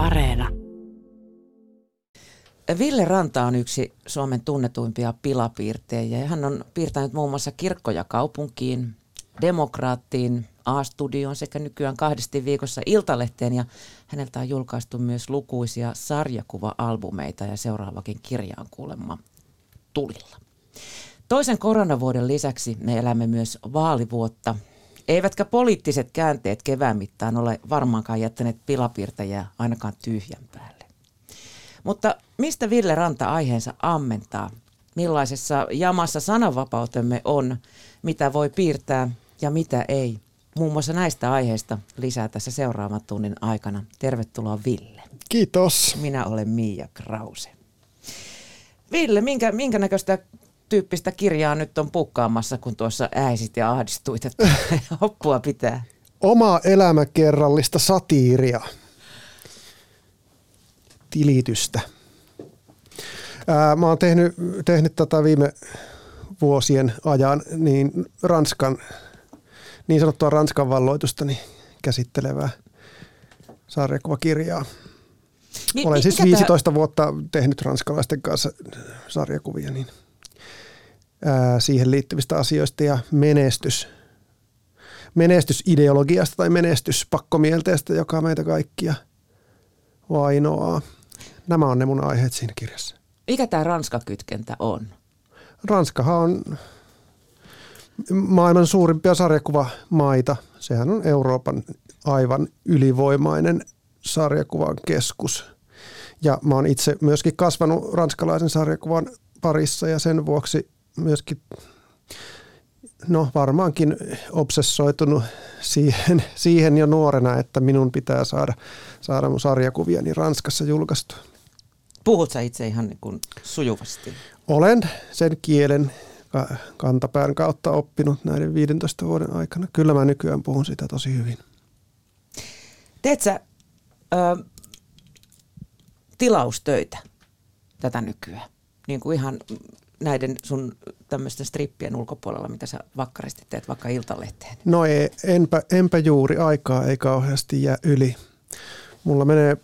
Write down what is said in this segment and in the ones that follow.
Areena. Ville Ranta on yksi Suomen tunnetuimpia pilapiirtejä hän on piirtänyt muun muassa kirkkoja kaupunkiin, demokraattiin, A-studioon sekä nykyään kahdesti viikossa Iltalehteen ja häneltä on julkaistu myös lukuisia sarjakuva-albumeita ja seuraavakin kirja on kuulemma tulilla. Toisen koronavuoden lisäksi me elämme myös vaalivuotta. Eivätkä poliittiset käänteet kevään mittaan ole varmaankaan jättäneet pilapiirtäjää ainakaan tyhjän päälle. Mutta mistä Ville Ranta aiheensa ammentaa? Millaisessa jamassa sananvapautemme on, mitä voi piirtää ja mitä ei? Muun muassa näistä aiheista lisää tässä seuraavan tunnin aikana. Tervetuloa Ville. Kiitos. Minä olen Miia Krause. Ville, minkä, minkä näköistä tyyppistä kirjaa nyt on pukkaamassa, kun tuossa äisit ja ahdistuit, että hoppua pitää? Oma elämäkerrallista satiiria. Tilitystä. Ää, mä oon tehnyt, tehnyt tätä viime vuosien ajan niin Ranskan, niin sanottua Ranskan valloitusta niin käsittelevää sarjakuvakirjaa. Niin, Olen siis 15 tämä... vuotta tehnyt ranskalaisten kanssa sarjakuvia, niin siihen liittyvistä asioista ja menestys, menestysideologiasta tai menestyspakkomielteestä, joka meitä kaikkia vainoaa. Nämä on ne mun aiheet siinä kirjassa. Mikä tämä Ranska-kytkentä on? Ranskahan on maailman suurimpia sarjakuvamaita. Sehän on Euroopan aivan ylivoimainen sarjakuvan keskus. Ja mä oon itse myöskin kasvanut ranskalaisen sarjakuvan parissa ja sen vuoksi myöskin no varmaankin obsessoitunut siihen, siihen jo nuorena, että minun pitää saada, saada mun sarjakuviani Ranskassa julkaistua. Puhut sä itse ihan niin kuin sujuvasti? Olen sen kielen kantapään kautta oppinut näiden 15 vuoden aikana. Kyllä mä nykyään puhun sitä tosi hyvin. Teet sä ö, tilaustöitä tätä nykyään? Niin kuin ihan näiden sun tämmöisten strippien ulkopuolella, mitä sä vakkaristi teet vaikka Iltalehteen? No ei, enpä, enpä juuri aikaa ei kauheasti jää yli. Mulla menee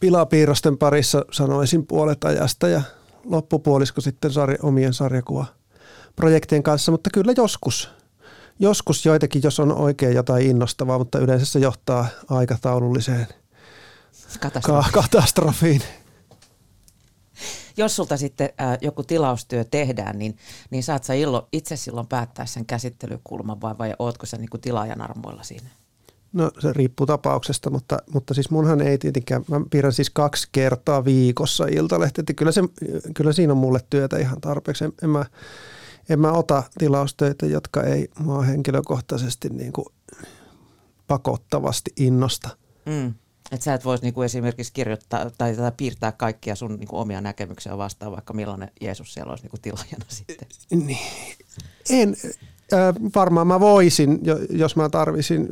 pilapiirrosten parissa sanoisin puolet ajasta ja loppupuolisko sitten sarja, omien sarjakuvaprojektien kanssa, mutta kyllä joskus. Joskus joitakin, jos on oikein jotain innostavaa, mutta yleensä se johtaa aikataululliseen katastrofiin. Ka- katastrofiin jos sulta sitten äh, joku tilaustyö tehdään, niin, niin saat sä illo, itse silloin päättää sen käsittelykulman vai, vai ootko sä niin tilaajan armoilla siinä? No se riippuu tapauksesta, mutta, mutta siis munhan ei tietenkään, mä piirrän siis kaksi kertaa viikossa iltalehti, että kyllä, se, kyllä siinä on mulle työtä ihan tarpeeksi. En, en, mä, en mä ota tilaustöitä, jotka ei mua henkilökohtaisesti niin kuin pakottavasti innosta. Mm. Että sä et voisi niinku esimerkiksi kirjoittaa tai piirtää kaikkia sun niinku omia näkemyksiä vastaan, vaikka millainen Jeesus siellä olisi niinku tilaajana sitten. Niin. En, äh, varmaan mä voisin, jos mä tarvisin,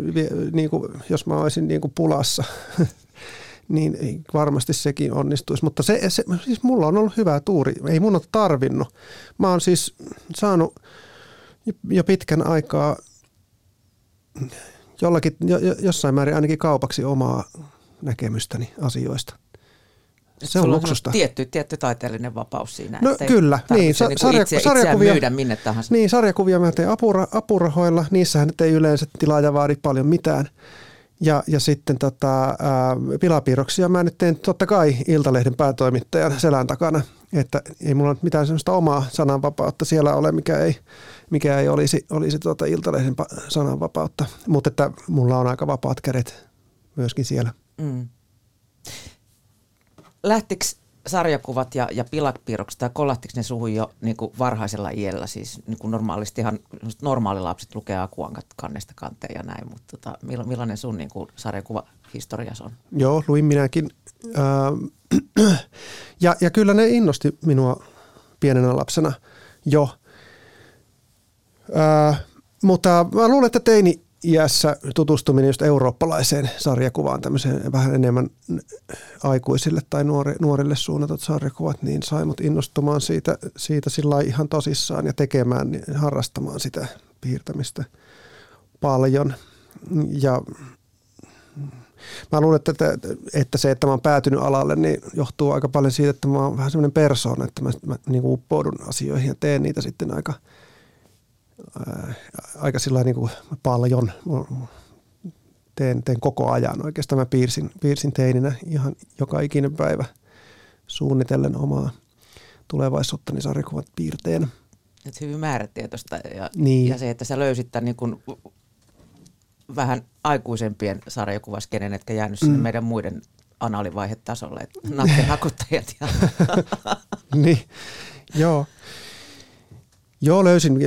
niinku, jos mä olisin niinku pulassa, niin varmasti sekin onnistuisi. Mutta se, se, siis mulla on ollut hyvä tuuri, ei mun ole tarvinnut. Mä oon siis saanut jo pitkän aikaa jollakin, jo, jossain määrin ainakin kaupaksi omaa näkemystäni asioista. Se on luksusta. On tietty, tietty taiteellinen vapaus siinä. No kyllä, niin. Sa- niinku sarja, itse, sarjakuvia, myydä minne tahansa. Niin, sarjakuvia mä teen apura, apurahoilla. Niissähän nyt ei yleensä tilaaja vaadi paljon mitään. Ja, ja sitten tota, ää, pilapiirroksia mä nyt teen totta kai Iltalehden päätoimittajan selän takana. Että ei mulla nyt mitään sellaista omaa sananvapautta siellä ole, mikä ei, mikä ei olisi, olisi tuota Iltalehden sananvapautta. Mutta että mulla on aika vapaat kädet myöskin siellä. Mm. Lähtikö sarjakuvat ja, ja pilapiirrokset tai kolahtiko ne suhun jo niin kuin varhaisella iällä? Siis niin kuin normaalistihan normaalilapset lukee Akuan kannesta kanteen ja näin, mutta tota, millainen sun niin kuin sarjakuvahistorias on? Joo, luin minäkin. Äh, ja, ja kyllä ne innosti minua pienenä lapsena jo. Äh, mutta mä luulen, että teini iässä tutustuminen just eurooppalaiseen sarjakuvaan, tämmöiseen vähän enemmän aikuisille tai nuori, nuorille suunnatut sarjakuvat, niin sai mut innostumaan siitä, siitä sillä ihan tosissaan ja tekemään, niin harrastamaan sitä piirtämistä paljon. Ja mä luulen, että, että, se, että mä oon päätynyt alalle, niin johtuu aika paljon siitä, että mä oon vähän semmoinen persoona, että mä, mä niin uppoudun asioihin ja teen niitä sitten aika, ää, aika sillä niin kuin paljon. Teen, teen koko ajan. Oikeastaan mä piirsin, piirsin teininä ihan joka ikinen päivä suunnitellen omaa tulevaisuuttani sarjakuvat piirteen. Et hyvin määrätietoista ja, niin. ja se, että sä löysit tämän niin kuin vähän aikuisempien sarjakuvaskenen, etkä jäänyt sinne mm. meidän muiden analivaihetasolle, natten hakuttajat. Ja niin, joo. Joo, löysin.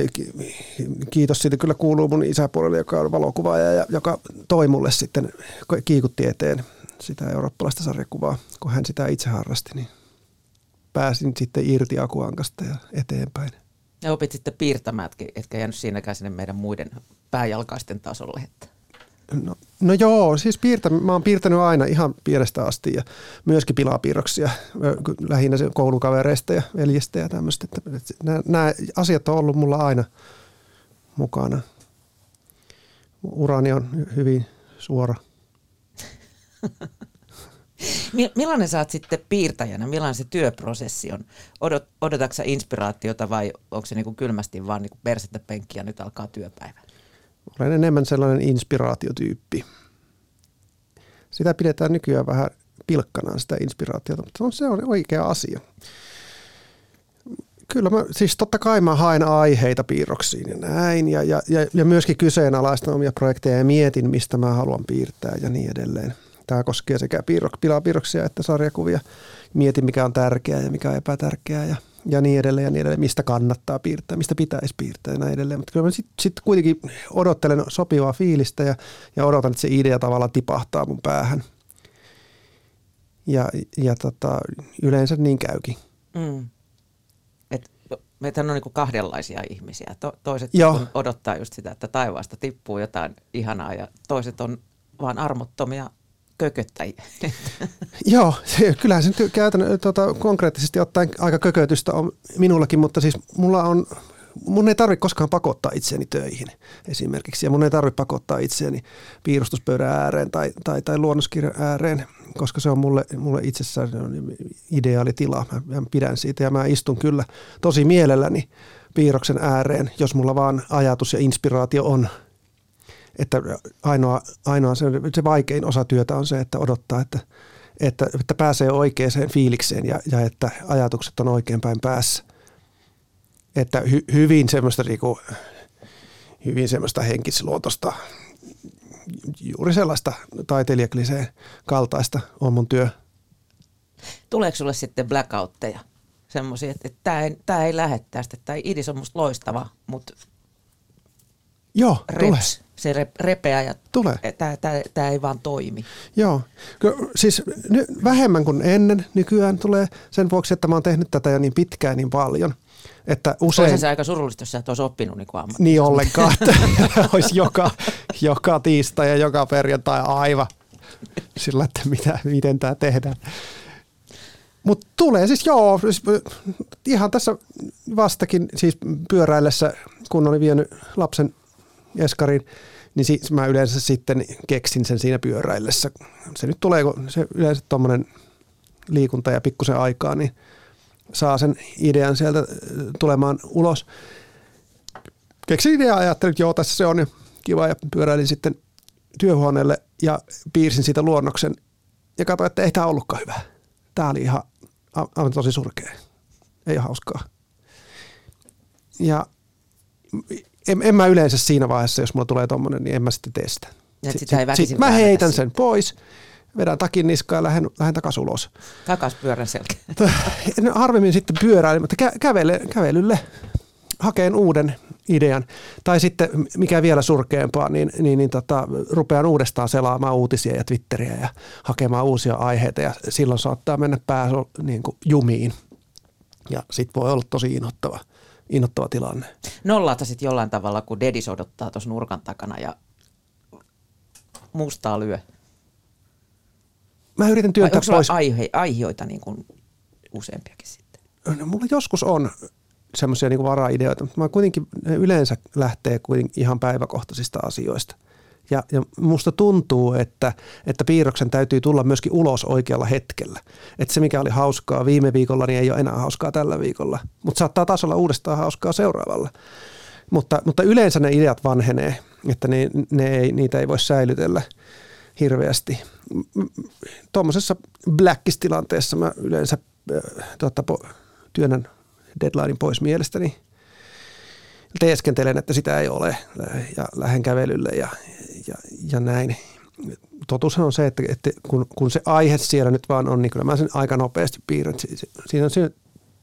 Kiitos siitä kyllä kuuluu mun isäpuolelle, joka on valokuvaaja ja joka toi mulle sitten kiikutti eteen sitä eurooppalaista sarjakuvaa, kun hän sitä itse harrasti, niin pääsin sitten irti Akuankasta ja eteenpäin. Ja opit sitten piirtämätkin, etkä jäänyt siinäkään sinne meidän muiden pääjalkaisten tasolle. Että. No, no joo, siis piirtä, mä oon piirtänyt aina ihan pienestä asti ja myöskin pilapiirroksia lähinnä koulukavereista ja veljestä ja tämmöistä. Nämä, nämä asiat on ollut mulla aina mukana. Urani on hyvin suora. Millainen sä oot sitten piirtäjänä? Millainen se työprosessi on? Odot, odotatko inspiraatiota vai onko se kuin kylmästi vaan niin kuin persettä penkkiä nyt alkaa työpäivä? Olen enemmän sellainen inspiraatiotyyppi. Sitä pidetään nykyään vähän pilkkanaan sitä inspiraatiota, mutta se on oikea asia. Kyllä mä, siis totta kai mä haen aiheita piirroksiin ja näin ja, ja, ja, ja myöskin kyseenalaistan omia projekteja ja mietin, mistä mä haluan piirtää ja niin edelleen. Tämä koskee sekä piirrok, pilapiirroksia että sarjakuvia. Mietin, mikä on tärkeää ja mikä on epätärkeää ja, ja niin edelleen ja niin edelleen. Mistä kannattaa piirtää, mistä pitäisi piirtää ja näin edelleen. Mutta kyllä mä sitten sit kuitenkin odottelen sopivaa fiilistä ja, ja odotan, että se idea tavallaan tipahtaa mun päähän. Ja, ja tota, yleensä niin käykin. Mm. Et meitä on niin kahdenlaisia ihmisiä. To, toiset odottaa just sitä, että taivaasta tippuu jotain ihanaa ja toiset on vaan armottomia kököttäjiä. Joo, se, kyllähän se nyt käytän, tota, konkreettisesti ottaen aika kökötystä on minullakin, mutta siis mulla on, mun ei tarvitse koskaan pakottaa itseäni töihin esimerkiksi, ja mun ei tarvitse pakottaa itseäni piirustuspöydän ääreen tai, tai, tai luonnoskirjan ääreen, koska se on mulle, mulle itsessään ideaali tila. Mä, mä pidän siitä ja mä istun kyllä tosi mielelläni piirroksen ääreen, jos mulla vaan ajatus ja inspiraatio on – että ainoa, ainoa se, se vaikein osa työtä on se, että odottaa, että, että, että pääsee oikeaan fiilikseen ja, ja että ajatukset on oikein päin päässä. Että hy, hyvin semmoista niinku, hyvin semmoista henkisluotosta, juuri sellaista taiteilijakliseen kaltaista on mun työ. Tuleeko sulle sitten blackoutteja? Semmoisia, että, että tämä ei, ei lähde tästä, tämä idis on musta loistava, mutta Joo, reps, tulee. Se rep, repeä ja. Tämä ei vaan toimi. Joo, siis ny, vähemmän kuin ennen nykyään tulee sen vuoksi, että mä oon tehnyt tätä jo niin pitkään niin paljon. Että usein... Olisi se aika surullista, jos sä et olisi oppinut niin kuin Niin ollenkaan, että olisi joka, joka tiistai ja joka perjantai aivan sillä, että mitä, miten tämä tehdään. Mutta tulee siis joo, siis ihan tässä vastakin siis pyöräillessä, kun olin vienyt lapsen eskarin, niin siis mä yleensä sitten keksin sen siinä pyöräillessä. Se nyt tulee, kun se yleensä tuommoinen liikunta ja pikkusen aikaa, niin saa sen idean sieltä äh, tulemaan ulos. Keksin ideaa ja ajattelin, että joo, tässä se on kiva ja pyöräilin sitten työhuoneelle ja piirsin siitä luonnoksen ja katsoin, että ei tämä ollutkaan hyvä. Tämä oli ihan aivan tosi surkea. Ei hauskaa. Ja en, en mä yleensä siinä vaiheessa, jos mulla tulee tommonen, niin en mä sitten tee sitä. sit, sit, sit mä heitän sen pois, vedän takin niskaan ja lähden, lähden takaisin ulos. Takas pyörän selkä. Harvemmin sitten pyöräilen, mutta kä- kävele, kävelylle hakeen uuden idean. Tai sitten, mikä vielä surkeampaa, niin, niin, niin tota, rupean uudestaan selaamaan uutisia ja Twitteriä ja hakemaan uusia aiheita ja silloin saattaa mennä pää niin kuin jumiin. Ja sitten voi olla tosi inhottava innoittava tilanne. Nollaata sitten jollain tavalla, kun Dedis odottaa tuossa nurkan takana ja mustaa lyö. Mä yritän työntää Vai pois. Aihe, aiheita niin kuin useampiakin sitten? No, mulla joskus on semmoisia niin varaideoita, mutta mä kuitenkin yleensä lähtee kuitenkin ihan päiväkohtaisista asioista. Ja, ja musta tuntuu, että, että piirroksen täytyy tulla myöskin ulos oikealla hetkellä. Että se, mikä oli hauskaa viime viikolla, niin ei ole enää hauskaa tällä viikolla. Mutta saattaa taas olla uudestaan hauskaa seuraavalla. Mutta, mutta yleensä ne ideat vanhenee, että ne, ne ei, niitä ei voi säilytellä hirveästi. Tuommoisessa blackistilanteessa mä yleensä äh, tuota, työnnän deadlinein pois mielestäni. Teeskentelen, että sitä ei ole ja lähden kävelylle ja, ja, ja näin. Totuushan on se, että, että kun, kun se aihe siellä nyt vaan on, niin kyllä mä sen aika nopeasti piirrän. Siinä on siinä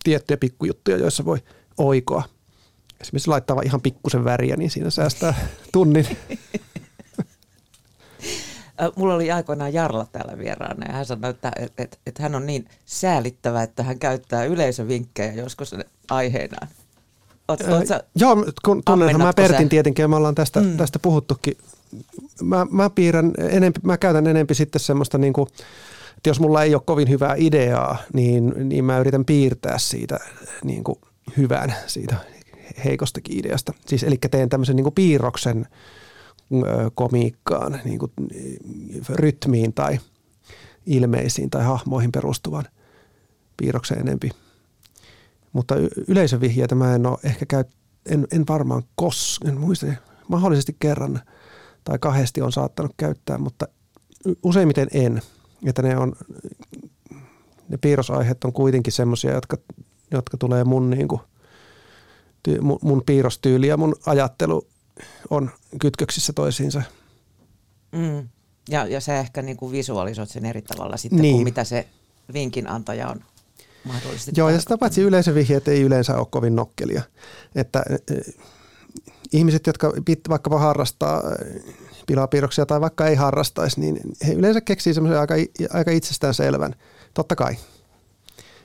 tiettyjä pikkujuttuja, joissa voi oikoa. Esimerkiksi laittaa vaan ihan pikkusen väriä, niin siinä säästää tunnin. Mulla oli aikoinaan Jarla täällä vieraana ja hän sanoi, että, että, että, että hän on niin säälittävä, että hän käyttää yleisövinkkejä joskus aiheenaan. Oot, oot sä, Joo, kun tunnenhan mä Pertin sä? tietenkin ja me ollaan tästä, mm. tästä puhuttukin. Mä, mä, piirrän enempi, mä käytän enempi sitten semmoista niin kuin, että jos mulla ei ole kovin hyvää ideaa, niin, niin mä yritän piirtää siitä niin kuin hyvän siitä heikostakin ideasta. Siis eli teen tämmöisen niin kuin piirroksen komiikkaan, niin kuin rytmiin tai ilmeisiin tai hahmoihin perustuvan piirroksen enempi. Mutta yleisövihjeitä mä en ole ehkä käy, en, en varmaan kos, en muista, mahdollisesti kerran tai kahdesti on saattanut käyttää, mutta useimmiten en. Että ne on, ne piirrosaiheet on kuitenkin semmoisia, jotka, jotka tulee mun, niin kuin, mun, mun piirrostyyli ja mun ajattelu on kytköksissä toisiinsa. Mm. Ja, ja sä ehkä niin kuin visualisoit sen eri tavalla sitten niin. kuin mitä se vinkin antaja on mahdollisesti. Joo, ja sitä paitsi yleisövihjeet ei yleensä ole kovin nokkelia. Että äh, ihmiset, jotka vaikkapa harrastaa pilapiirroksia tai vaikka ei harrastaisi, niin he yleensä keksii semmoisen aika, aika itsestään selvän. Totta kai.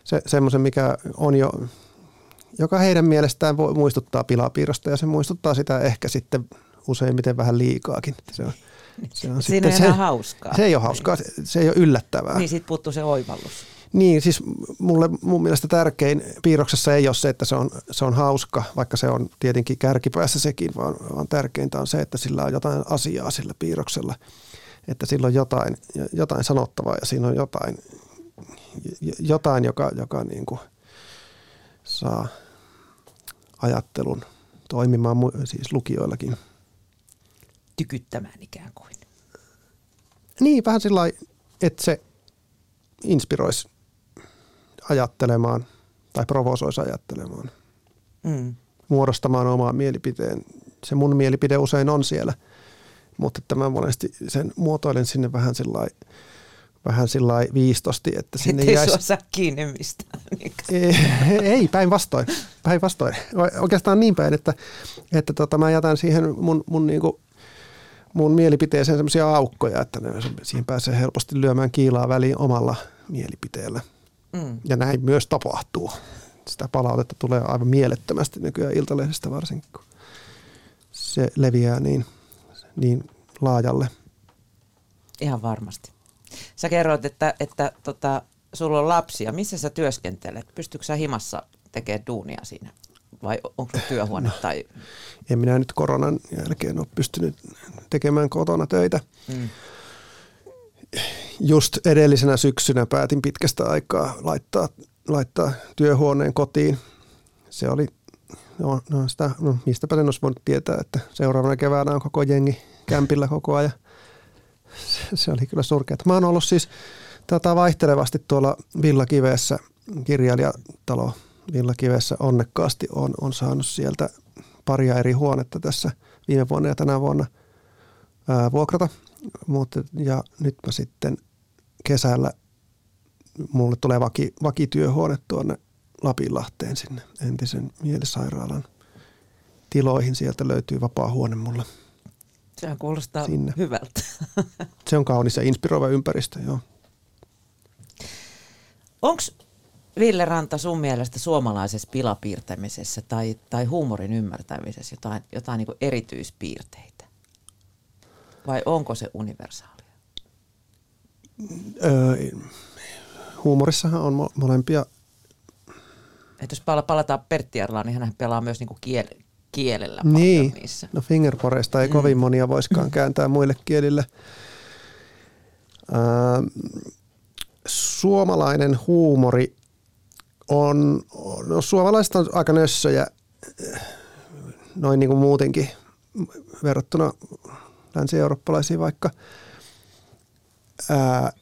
Se, semmoisen, mikä on jo, joka heidän mielestään voi muistuttaa pilapiirrosta ja se muistuttaa sitä ehkä sitten useimmiten vähän liikaakin. Se on, se on Siinä sitten, ei se, hauskaa. Se ei ole hauskaa, se, se ei ole yllättävää. Niin, siitä puuttuu se oivallus. Niin, siis mulle mun mielestä tärkein piirroksessa ei ole se, että se on, se on hauska, vaikka se on tietenkin kärkipäässä sekin, vaan, vaan tärkeintä on se, että sillä on jotain asiaa sillä piirroksella, että sillä on jotain, jotain sanottavaa ja siinä on jotain, jotain joka, joka niin kuin saa ajattelun toimimaan siis lukijoillakin. Tykyttämään ikään kuin. Niin, vähän sillä että se inspiroisi ajattelemaan tai provosoisi ajattelemaan, mm. muodostamaan omaa mielipiteen. Se mun mielipide usein on siellä, mutta että mä monesti sen muotoilen sinne vähän sillä vähän sillä viistosti, että sinne Ettei jäisi... sua kiinni mistään. ei, ei päinvastoin. Päinvastoin. Oikeastaan niin päin, että, että tota, mä jätän siihen mun, mun, niinku, mun mielipiteeseen sellaisia aukkoja, että ne, siihen pääsee helposti lyömään kiilaa väliin omalla mielipiteellä. Mm. Ja näin myös tapahtuu. Sitä palautetta tulee aivan mielettömästi nykyään Iltalehdestä varsinkin, kun se leviää niin, niin laajalle. Ihan varmasti. Sä kerroit, että, että tota, sulla on lapsia. Missä sä työskentelet? Pystytkö sä himassa tekemään duunia siinä? Vai onko se työhuone? No, tai... En minä nyt koronan jälkeen ole pystynyt tekemään kotona töitä. Mm just edellisenä syksynä päätin pitkästä aikaa laittaa, laittaa työhuoneen kotiin. Se oli, no, no, sitä, no mistäpä sen olisi voinut tietää, että seuraavana keväänä on koko jengi kämpillä koko ajan. Se, se oli kyllä surkeaa. Mä oon ollut siis tätä vaihtelevasti tuolla Villakiveessä, kirjailijatalo Villakiveessä onnekkaasti on, on saanut sieltä paria eri huonetta tässä viime vuonna ja tänä vuonna ää, vuokrata. Mutta, ja nyt mä sitten kesällä mulle tulee vaki, vakityöhuone tuonne Lapinlahteen sinne entisen mielisairaalan tiloihin. Sieltä löytyy vapaa huone mulle. Sehän kuulostaa sinne. hyvältä. Se on kaunis ja inspiroiva ympäristö, joo. Onko Ville Ranta sun mielestä suomalaisessa pilapiirtämisessä tai, tai huumorin ymmärtämisessä jotain, jotain niin erityispiirteitä? Vai onko se universaali? Öö, huumorissahan on molempia. Et jos palataan Pertti Arlaan, niin hän pelaa myös niinku kiel, kielellä niin. niissä. No fingerporeista ei mm. kovin monia voiskaan kääntää muille kielille. Äh, suomalainen huumori on, no suomalaiset on aika nössöjä noin niin kuin muutenkin verrattuna länsi-eurooppalaisiin vaikka. Ää,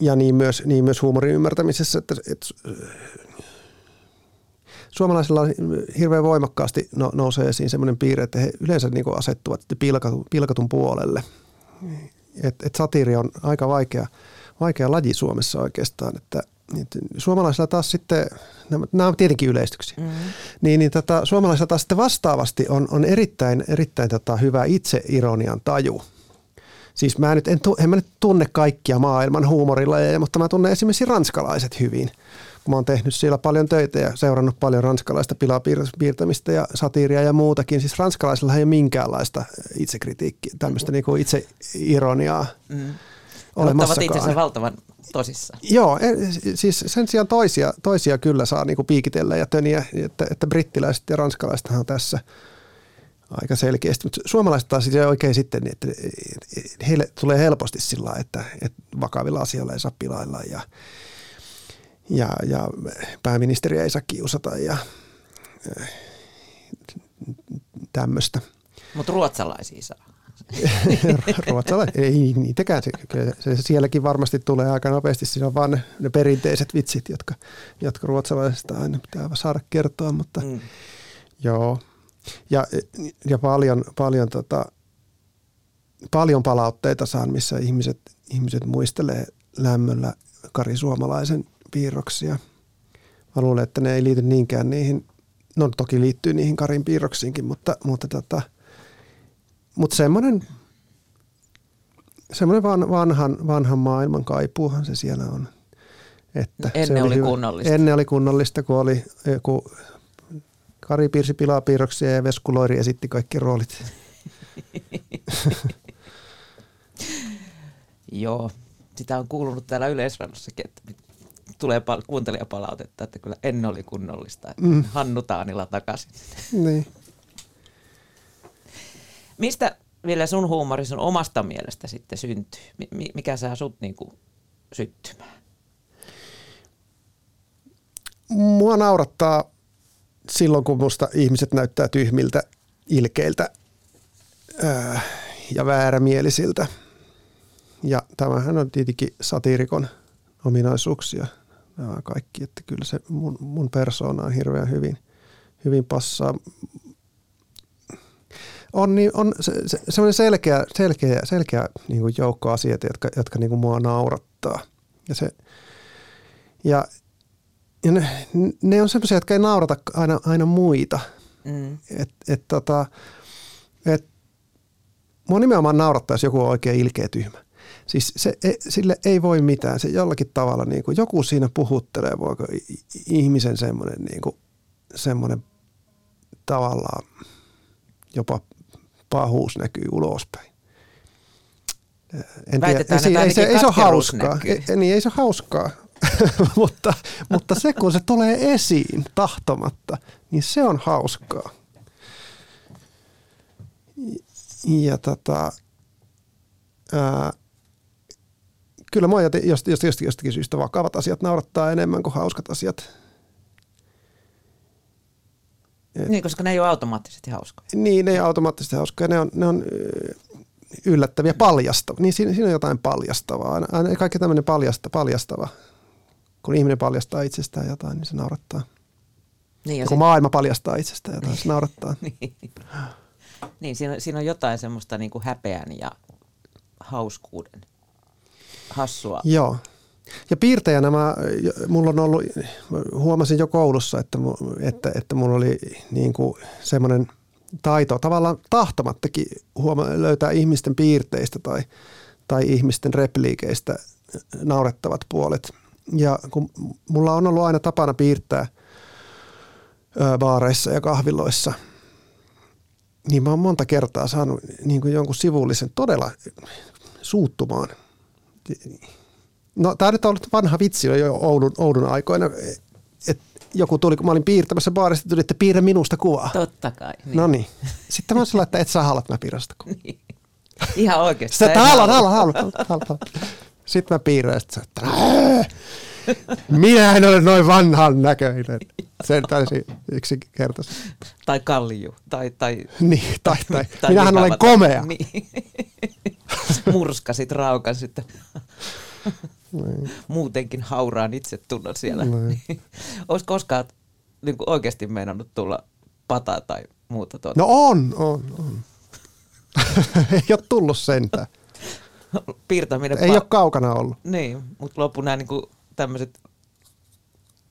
ja niin myös, niin myös huumorin ymmärtämisessä, että, että suomalaisilla hirveän voimakkaasti no, nousee esiin sellainen piirre, että he yleensä niin asettuvat pilkatun, pilkatun puolelle. Et, et satiiri on aika vaikea, vaikea laji Suomessa oikeastaan, että – suomalaisilla taas sitten, nämä on tietenkin yleistyksiä, mm-hmm. niin, niin tota, suomalaisilla taas sitten vastaavasti on, on erittäin, erittäin tota, hyvä itseironian taju. Siis mä nyt en, en mä nyt tunne kaikkia maailman huumorilajeja, mutta mä tunnen esimerkiksi ranskalaiset hyvin. Mä oon tehnyt siellä paljon töitä ja seurannut paljon ranskalaista pilapiirtämistä ja satiiria ja muutakin. Siis ranskalaisilla ei ole minkäänlaista itsekritiikkiä, tämmöistä mm-hmm. niin itseironiaa. Mm-hmm. Ottavat itsensä valtavan tosissaan. Joo, siis sen sijaan toisia, toisia kyllä saa niinku piikitellä ja töniä, että, että brittiläiset ja ranskalaiset on tässä aika selkeästi. Mutta suomalaiset taas se oikein sitten, niin että heille tulee helposti sillä että, että vakavilla asioilla ei saa pilailla ja, ja, ja pääministeriä ei saa kiusata ja tämmöistä. Mutta ruotsalaisia saa. Ruotsalaiset, ei niitäkään. Se, se, sielläkin varmasti tulee aika nopeasti. Siinä on vain ne perinteiset vitsit, jotka, jotka ruotsalaisista aina pitää saada kertoa. Mutta mm. joo. Ja, ja paljon, paljon, tota, paljon palautteita saan, missä ihmiset, ihmiset muistelee lämmöllä Kari Suomalaisen piirroksia. Mä luulen, että ne ei liity niinkään niihin, no toki liittyy niihin Karin piirroksiinkin, mutta, mutta tota – mutta semmoinen semmoinen van, vanhan, vanhan maailman kaipuuhan se siellä on. Että ennen se oli, oli kunnollista. Ennen oli kunnollista, kun oli joku Kari piirsi pilapiirroksia ja Vesku Loiri esitti kaikki roolit. Joo, sitä on kuulunut täällä yleisradossakin, että tulee pal- kuuntelijapalautetta, että kyllä ennen oli kunnollista. Mm. Hannu Taanila takaisin. Niin. Mistä vielä sun huumori sun omasta mielestä sitten syntyy? Mikä saa sut niin kuin syttymään? Mua naurattaa silloin, kun musta ihmiset näyttää tyhmiltä, ilkeiltä ää, ja väärämielisiltä. Ja tämähän on tietenkin satiirikon ominaisuuksia nämä kaikki, että kyllä se mun, mun persoona on hirveän hyvin, hyvin passaa on, niin, on se, se, semmoinen selkeä, selkeä, selkeä niin kuin joukko asioita, jotka, jotka niin kuin mua naurattaa. Ja, se, ja, ja ne, ne on semmoisia, jotka ei naurata aina, aina muita. Mm. Et, et, tota, et, mua nimenomaan naurattaa, jos joku on oikein ilkeä tyhmä. Siis se, e, sille ei voi mitään. Se jollakin tavalla, niin kuin, joku siinä puhuttelee, voiko ihmisen semmoinen, niin kuin, semmoinen tavallaan jopa pahuus näkyy ulospäin. En tiedä, ei, ei, se, ei se ole hauskaa. Ei, niin, ei se ole hauskaa. mutta, mutta se, kun se tulee esiin tahtomatta, niin se on hauskaa. Ja tota, ää, kyllä mua jost, jost, jost, jostakin syystä vakavat asiat naurattaa enemmän kuin hauskat asiat. Niin, koska ne ei ole automaattisesti hauskoja. Niin, ne ei ole automaattisesti hauskoja. Ne on, ne on yllättäviä, paljastavia. Niin siinä, siinä on jotain paljastavaa. Aina, aina kaikki tämmöinen paljasta, paljastava. Kun ihminen paljastaa itsestään jotain, niin se naurattaa. Niin, ja kun sit... maailma paljastaa itsestään jotain, niin. se naurattaa. niin, niin siinä, siinä on jotain semmoista niin kuin häpeän ja hauskuuden hassua. Joo. Ja piirtäjänä mä, mulla on ollut, huomasin jo koulussa, että, että, että mulla oli niin kuin semmoinen taito tavallaan tahtomattakin huoma- löytää ihmisten piirteistä tai, tai ihmisten repliikeistä naurettavat puolet. Ja kun mulla on ollut aina tapana piirtää baareissa ja kahviloissa, niin mä oon monta kertaa saanut niin kuin jonkun sivullisen todella suuttumaan – No tämä nyt on ollut vanha vitsi jo Oudun, Oudun aikoina. että joku tuli, kun mä olin piirtämässä baarista, tuli, että piirrä minusta kuvaa. Totta kai. Niin. No niin. Sitten mä sanoin, että et sä haluat, mä piirrän sitä kuvaa. Niin. Ihan oikeasti. Sitten, että haluan, haluan, haluan, haluan. Sitten mä piirrän sitten että minä en ole noin vanhan näköinen. Sen täysin yksinkertaisesti. Tai kalliju. Tai, tai, niin, tai, tai, tai minähän olen komea. Niin. Murskasit raukan sitten. Niin. Muutenkin hauraan itse tunnon siellä. Niin. Olisi koskaan niin kuin oikeasti meinannut tulla pata tai muuta tuota? No on, on, on. Ei ole tullut sentään. Piirtäminen. Ei pa- ole kaukana ollut. Niin, mutta loppu nämä niin tämmöiset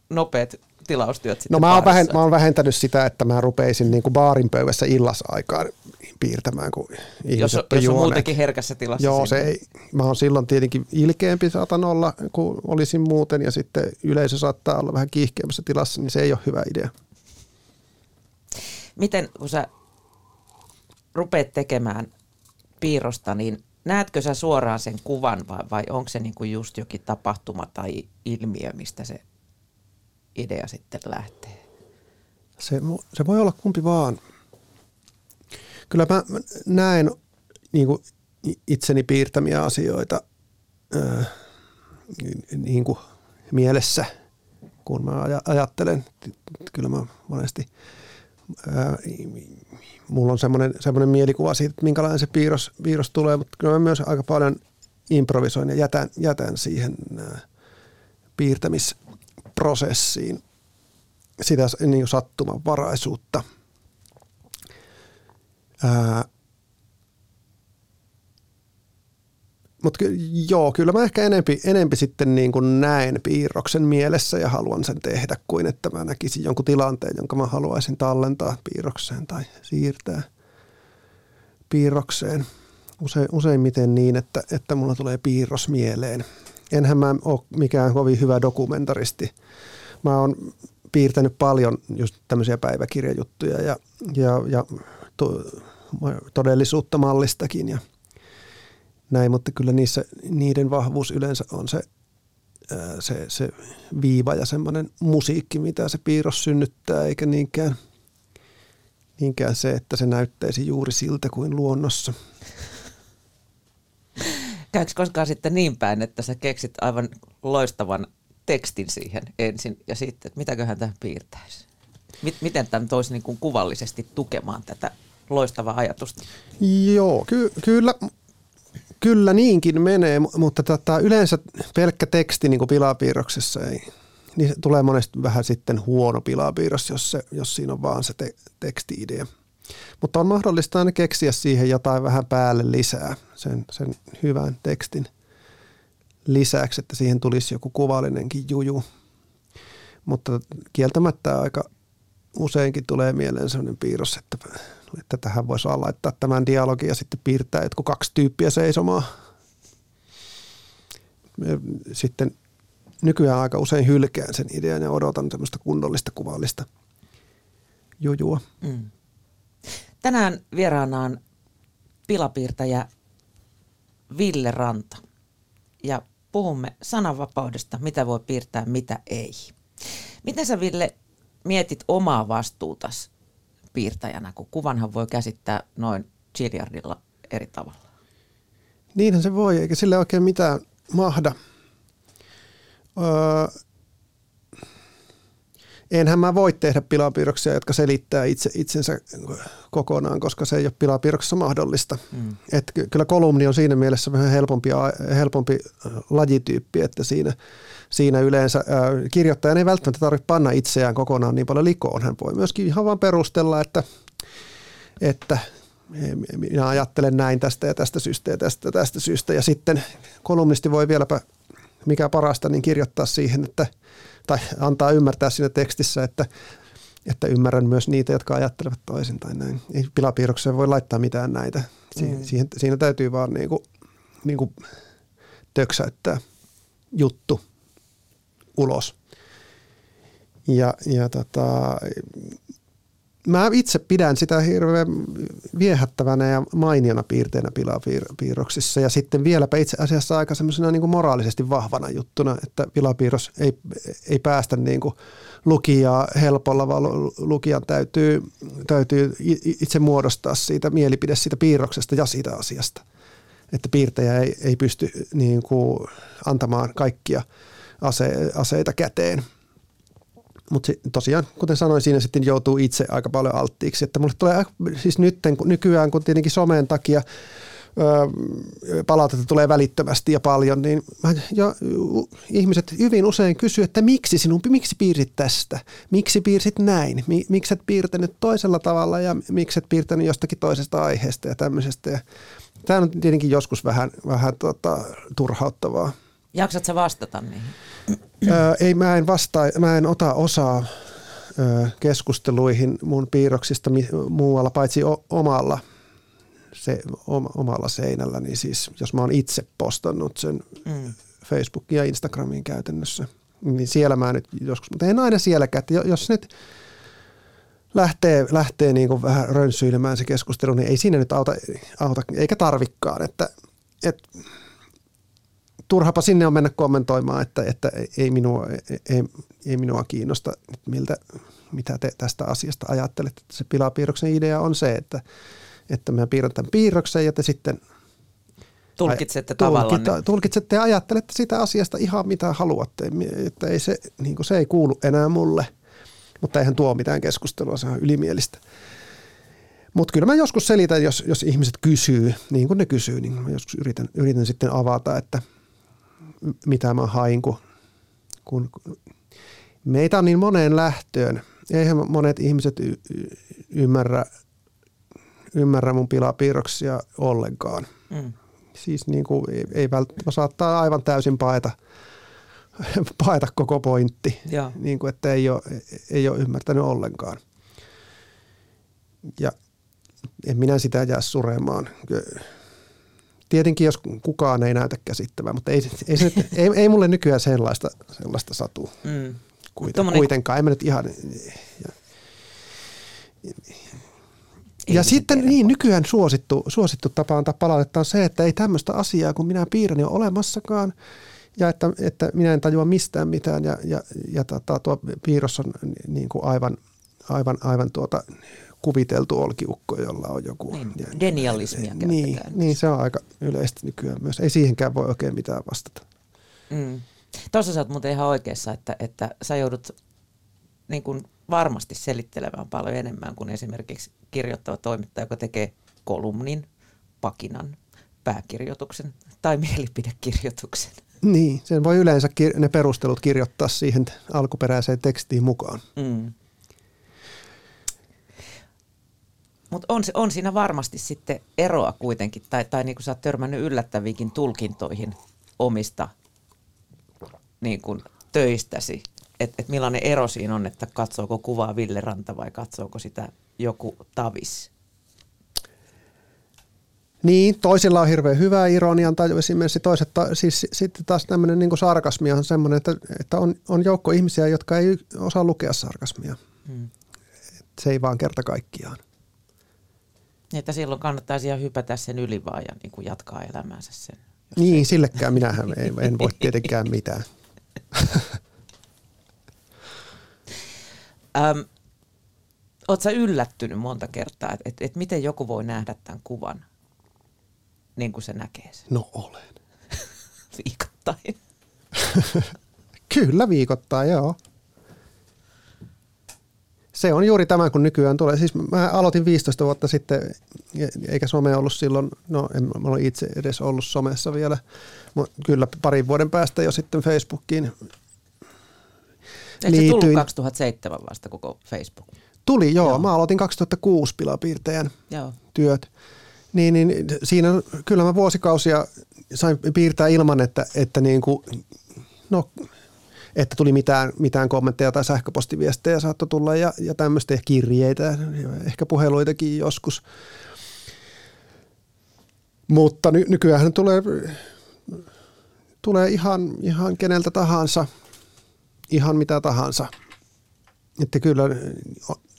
nopeat tilaustyöt sitten No mä oon, vähen, mä oon vähentänyt sitä, että mä rupeisin niin kuin baarin pöydässä illasaikaan piirtämään, kun ihmiset jos, on, jos on muutenkin herkässä tilassa. Joo, se ei, mä oon silloin tietenkin ilkeämpi saatan olla, kun olisin muuten, ja sitten yleisö saattaa olla vähän kiihkeämmässä tilassa, niin se ei ole hyvä idea. Miten, kun sä rupeat tekemään piirrosta, niin näetkö sä suoraan sen kuvan vai, vai onko se niinku just jokin tapahtuma tai ilmiö, mistä se idea sitten lähtee? Se, se voi olla kumpi vaan. Kyllä mä näen niin kuin itseni piirtämiä asioita niin kuin mielessä, kun mä ajattelen. Kyllä mä monesti mulla on semmoinen, semmoinen mielikuva siitä, että minkälainen se piirros, piirros tulee, mutta kyllä mä myös aika paljon improvisoin ja jätän, jätän siihen piirtämisprosessiin sitä niin sattumanvaraisuutta. Mutta joo, kyllä mä ehkä enempi, enempi sitten niin kuin näen piirroksen mielessä ja haluan sen tehdä, kuin että mä näkisin jonkun tilanteen, jonka mä haluaisin tallentaa piirrokseen tai siirtää piirrokseen. Use, useimmiten niin, että, että mulla tulee piirros mieleen. Enhän mä ole mikään kovin hyvä dokumentaristi. Mä oon piirtänyt paljon just tämmöisiä päiväkirjajuttuja ja, ja, ja todellisuutta mallistakin ja – näin, mutta kyllä niissä, niiden vahvuus yleensä on se, se, se viiva ja semmoinen musiikki, mitä se piirros synnyttää, eikä niinkään, niinkään se, että se näyttäisi juuri siltä kuin luonnossa. Käykö koskaan sitten niin päin, että sä keksit aivan loistavan tekstin siihen ensin ja sitten, että mitäköhän tämä piirtäisi? Miten tämän toisi niin kuin kuvallisesti tukemaan tätä loistavaa ajatusta? Joo, ky- kyllä Kyllä niinkin menee, mutta tota, yleensä pelkkä teksti niin kuin pilapiirroksessa ei, niin tulee monesti vähän sitten huono pilapiirros, jos, se, jos siinä on vaan se te, teksti-idea. Mutta on mahdollista aina keksiä siihen jotain vähän päälle lisää sen, sen hyvän tekstin lisäksi, että siihen tulisi joku kuvallinenkin juju. Mutta kieltämättä aika useinkin tulee mieleen sellainen piirros, että että tähän voisi laittaa tämän dialogin ja sitten piirtää jotkut kaksi tyyppiä seisomaan. Sitten nykyään aika usein hylkään sen idean ja odotan semmoista kunnollista kuvallista jujua. Mm. Tänään vieraanaan pilapiirtäjä Ville Ranta ja puhumme sananvapaudesta, mitä voi piirtää, mitä ei. Miten sä Ville mietit omaa vastuutas piirtäjänä, kun kuvanhan voi käsittää noin chiliardilla eri tavalla. Niinhän se voi, eikä sille oikein mitään mahda. Öö, enhän mä voi tehdä pilapiirroksia, jotka selittää itse itsensä kokonaan, koska se ei ole pilapiirroksessa mahdollista. Mm. Et kyllä kolumni on siinä mielessä vähän helpompi, helpompi lajityyppi, että siinä, siinä yleensä ää, kirjoittajan ei välttämättä tarvitse panna itseään kokonaan niin paljon likoon. Hän voi myöskin ihan vaan perustella, että, että minä ajattelen näin tästä ja tästä syystä ja tästä, tästä syystä. Ja sitten kolumnisti voi vieläpä, mikä parasta, niin kirjoittaa siihen, että – tai antaa ymmärtää siinä tekstissä, että, että ymmärrän myös niitä, jotka ajattelevat toisin tai näin. Ei pilapiirrokseen voi laittaa mitään näitä. Si- mm. siihen, siinä täytyy vaan niinku, niinku töksäyttää juttu ulos. Ja, ja tota, mä itse pidän sitä hirveän viehättävänä ja mainiona piirteenä pilapiirroksissa ja sitten vieläpä itse asiassa aika semmoisena niin moraalisesti vahvana juttuna, että pilapiirros ei, ei päästä niin kuin lukijaa helpolla, vaan lukijan täytyy, täytyy itse muodostaa siitä mielipide siitä piirroksesta ja siitä asiasta. Että piirtäjä ei, ei pysty niin kuin antamaan kaikkia ase, aseita käteen – mutta tosiaan, kuten sanoin, siinä sitten joutuu itse aika paljon alttiiksi. Että mulle tulee siis nyt, nykyään, kun tietenkin someen takia palautetta tulee välittömästi ja paljon, niin jo, ihmiset hyvin usein kysyy, että miksi sinun, miksi piirsit tästä? Miksi piirsit näin? Miksi et piirtänyt toisella tavalla ja miksi et piirtänyt jostakin toisesta aiheesta ja tämmöisestä. Ja tämä on tietenkin joskus vähän, vähän tota, turhauttavaa. Jaksatko vastata niihin? Öö, ei, mä en, vastaa, mä en ota osaa öö, keskusteluihin mun piirroksista muualla, paitsi o, omalla, se, omalla seinällä. Niin siis, jos mä oon itse postannut sen mm. Facebookiin ja Instagramiin käytännössä, niin siellä mä nyt joskus, mutta en aina sielläkään. Että jos nyt lähtee, lähtee niin kuin vähän rönsyilemään se keskustelu, niin ei siinä nyt auta, auta eikä tarvikkaan. Että, että turhapa sinne on mennä kommentoimaan, että, että ei, minua, ei, ei minua kiinnosta, miltä, mitä te tästä asiasta ajattelette. Se pilapiirroksen idea on se, että, että mä piirrän tämän piirroksen ja te sitten Tulkitsette tavallaan. Tulkita, tulkitsette ja ajattelette sitä asiasta ihan mitä haluatte. Että ei se, niin se ei kuulu enää mulle, mutta eihän tuo mitään keskustelua, se on ylimielistä. Mutta kyllä mä joskus selitän, jos, jos ihmiset kysyy, niin kuin ne kysyy, niin mä joskus yritän, yritän sitten avata, että – mitä mä hain, kun, kun meitä on niin moneen lähtöön. Eihän monet ihmiset y- ymmärrä, ymmärrä mun pilapiirroksia ollenkaan. Mm. Siis niin kuin ei, ei välttämättä saattaa aivan täysin paeta, paeta koko pointti, niin kuin, että ei ole, ei ole ymmärtänyt ollenkaan. Ja en minä sitä jää suremaan tietenkin jos kukaan ei näytä käsittävää, mutta ei, ei, se, ei, ei mulle nykyään sellaista, sellaista satu mm. Kuiten, Tommonen... kuitenkaan. En mä nyt ihan... Ja, ja sitten niin, nykyään suosittu, suosittu tapa antaa palautetta on se, että ei tämmöistä asiaa kuin minä piirrän ole olemassakaan ja että, että minä en tajua mistään mitään ja, ja, ja tota, tuo piirros on niin kuin aivan, aivan, aivan tuota, kuviteltu olkiukko, jolla on joku... Niin, ja, denialismia niin, niin, se on aika yleistä nykyään myös. Ei siihenkään voi oikein mitään vastata. Mm. Tuossa sä oot muuten ihan oikeassa, että, että sä joudut niin kuin varmasti selittelemään paljon enemmän kuin esimerkiksi kirjoittava toimittaja, joka tekee kolumnin, pakinan, pääkirjoituksen tai mielipidekirjoituksen. Niin, sen voi yleensä ne perustelut kirjoittaa siihen alkuperäiseen tekstiin mukaan. Mm. Mutta on, on siinä varmasti sitten eroa kuitenkin, tai, tai niin kuin sä oot törmännyt yllättäviinkin tulkintoihin omista niin kuin töistäsi. Että et millainen ero siinä on, että katsooko kuvaa Ville Ranta vai katsooko sitä joku tavis? Niin, toisilla on hirveän hyvä ironian taju esimerkiksi. Toiset, ta, siis sitten taas tämmöinen niin sarkasmia on semmoinen, että, että on, on joukko ihmisiä, jotka ei osaa lukea sarkasmia. Hmm. Se ei vaan kerta kaikkiaan. Että silloin kannattaisi ihan hypätä sen yli vaan ja niin kuin jatkaa elämäänsä sen. Niin, sillekään minähän en, en voi tietenkään mitään. Öm, Oletko yllättynyt monta kertaa, että et, et miten joku voi nähdä tämän kuvan niin kuin se näkee sen? No olen. Viikoittain. Kyllä viikoittain, joo se on juuri tämä, kun nykyään tulee. Siis mä aloitin 15 vuotta sitten, eikä some ollut silloin, no en mä ole itse edes ollut somessa vielä, mutta kyllä parin vuoden päästä jo sitten Facebookiin Eikö se tullut 2007 vasta koko Facebook? Tuli, joo. joo. Mä aloitin 2006 pilapiirtäjän joo. työt. Niin, niin siinä kyllä mä vuosikausia sain piirtää ilman, että, että niin kuin, no että tuli mitään, mitään kommentteja tai sähköpostiviestejä saattoi tulla ja, ja tämmöistä ja kirjeitä, ehkä puheluitakin joskus. Mutta ny, nykyään tulee, tulee ihan, ihan keneltä tahansa, ihan mitä tahansa. Että kyllä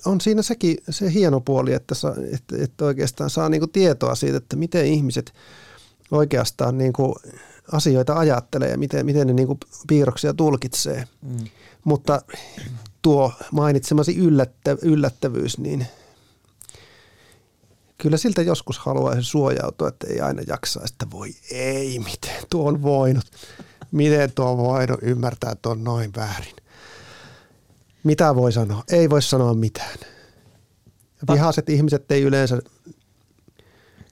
on siinä sekin se hieno puoli, että, sa, että, että oikeastaan saa niin kuin tietoa siitä, että miten ihmiset oikeastaan niin kuin asioita ajattelee ja miten, miten ne niin piirroksia tulkitsee. Mm. Mutta tuo mainitsemasi yllättä, yllättävyys, niin kyllä siltä joskus haluaisi suojautua, että ei aina jaksaa, että voi ei, miten tuo on voinut, miten tuo on voinut ymmärtää, että on noin väärin. Mitä voi sanoa? Ei voi sanoa mitään. Vihaset ihmiset ei yleensä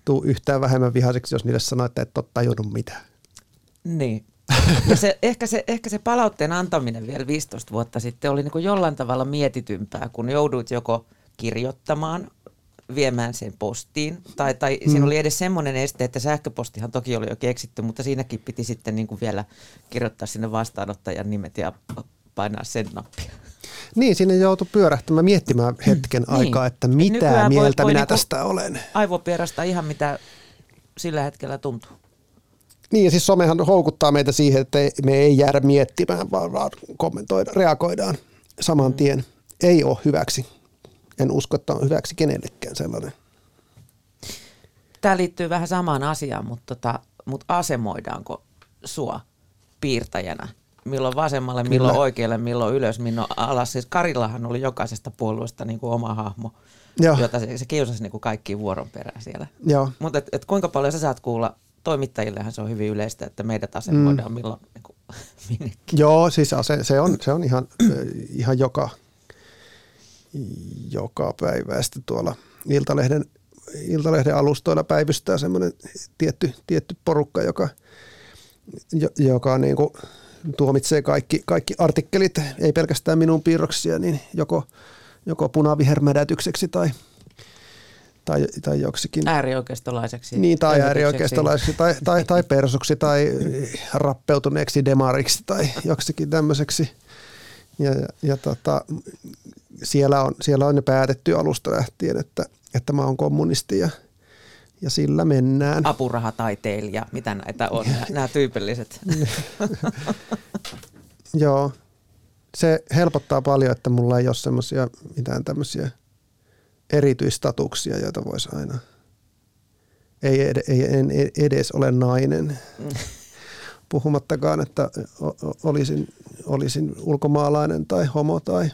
tuu yhtään vähemmän vihaisiksi, jos niille sanoo, että et ole tajunnut mitään. Niin. Ja se, ehkä, se, ehkä se palautteen antaminen vielä 15 vuotta sitten oli niin kuin jollain tavalla mietitympää, kun jouduit joko kirjoittamaan, viemään sen postiin, tai, tai mm. siinä oli edes semmoinen este, että sähköpostihan toki oli jo keksitty, mutta siinäkin piti sitten niin kuin vielä kirjoittaa sinne vastaanottajan nimet ja painaa sen nappia. Niin, sinne joutui pyörähtämään miettimään hetken niin. aikaa, että mitä Nykyään mieltä voi, voi minä niinku tästä olen. Aivopierasta ihan mitä sillä hetkellä tuntuu. Niin ja siis somehan houkuttaa meitä siihen, että me ei jäädä miettimään, vaan, vaan kommentoida, reagoidaan saman mm. tien. Ei ole hyväksi. En usko, että on hyväksi kenellekään sellainen. Tämä liittyy vähän samaan asiaan, mutta, tota, mutta asemoidaanko sua piirtäjänä? Milloin vasemmalle, Kyllä. milloin oikealle, milloin ylös, milloin alas. Siis Karillahan oli jokaisesta puolueesta niin kuin oma hahmo, Joo. jota se, se kiusasi niin kuin kaikkiin vuoron perään siellä. Mutta et, et kuinka paljon sä saat kuulla toimittajillehan se on hyvin yleistä, että meidät asemoidaan mm. milloin niin kuin, minnekin. Joo, siis se, se, on, se on ihan, ihan joka, joka päivästä tuolla Iltalehden, Iltalehden alustoilla päivystää semmoinen tietty, tietty porukka, joka, joka niin kuin tuomitsee kaikki, kaikki artikkelit, ei pelkästään minun piirroksia, niin joko, joko punavihermädätykseksi tai – tai, tai joksikin. Äärioikeistolaiseksi. Niin, tai äärioikeistolaiseksi, tai, tai, tai persuksi, tai rappeutuneeksi demariksi, tai joksikin tämmöiseksi. Ja, ja, ja tota, siellä, on, siellä on jo päätetty alusta lähtien, että, että mä oon kommunisti ja, ja sillä mennään. Apurahataiteilija, mitä näitä on, nämä tyypilliset. Joo, se helpottaa paljon, että mulla ei ole semmoisia mitään tämmöisiä – erityistatuksia, joita voisi aina. Ei, ei en edes ole nainen. Puhumattakaan, että olisin, olisin ulkomaalainen tai homo tai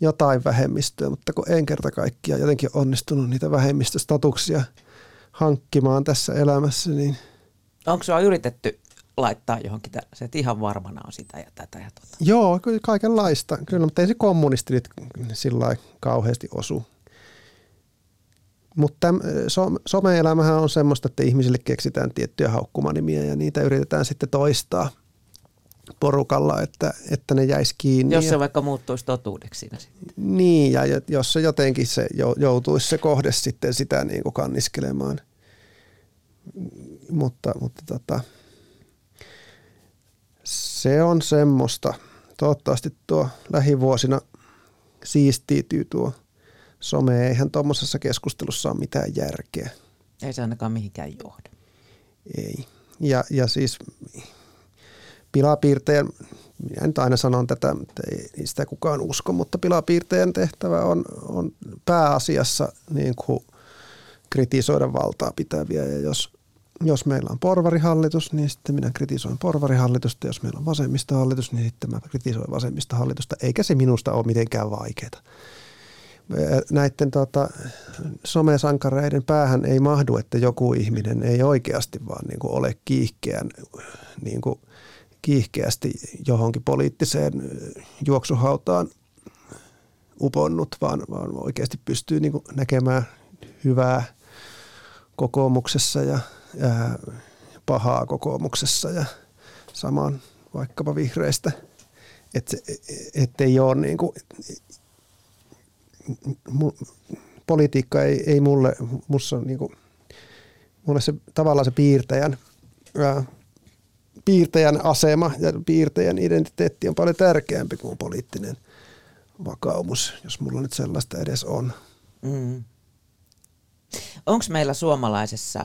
jotain vähemmistöä, mutta kun en kerta kaikkiaan jotenkin onnistunut niitä vähemmistöstatuksia hankkimaan tässä elämässä, niin... Onko sinua yritetty laittaa johonkin tällaiseen, että ihan varmana on sitä ja tätä ja tota? Joo, kyllä kaikenlaista. Kyllä, mutta ei se kommunisti nyt sillä kauheasti osu mutta some-elämähän on semmoista, että ihmisille keksitään tiettyjä haukkumanimiä ja niitä yritetään sitten toistaa porukalla, että, että ne jäisi kiinni. Jos se ja, vaikka muuttuisi totuudeksi siinä sitten. Niin, ja jos se jotenkin se joutuisi se kohde sitten sitä niin kuin kanniskelemaan. Mutta, mutta tota, se on semmoista. Toivottavasti tuo lähivuosina siistiytyy tuo – some, eihän tuommoisessa keskustelussa ole mitään järkeä. Ei se ainakaan mihinkään johda. Ei. Ja, ja siis pilapiirtäjän, minä nyt aina sanon tätä, että ei sitä kukaan usko, mutta pilapiirtäjän tehtävä on, on pääasiassa niin kuin kritisoida valtaa pitäviä. Ja jos, jos meillä on porvarihallitus, niin sitten minä kritisoin porvarihallitusta. Jos meillä on vasemmistohallitus, niin sitten mä kritisoin vasemmistohallitusta. Eikä se minusta ole mitenkään vaikeaa näiden tota, somesankareiden päähän ei mahdu, että joku ihminen ei oikeasti vaan niin kuin ole kiihkeän, niin kuin kiihkeästi johonkin poliittiseen juoksuhautaan uponnut, vaan, vaan oikeasti pystyy niin kuin näkemään hyvää kokoomuksessa ja ää, pahaa kokoomuksessa ja samaan vaikkapa vihreistä. Että et ei ole niin kuin politiikka ei, ei mulle, mussa on niinku, mulle se tavallaan se piirtäjän, ää, piirtäjän asema ja piirtäjän identiteetti on paljon tärkeämpi kuin poliittinen vakaumus, jos mulla nyt sellaista edes on. Mm. Onko meillä suomalaisessa,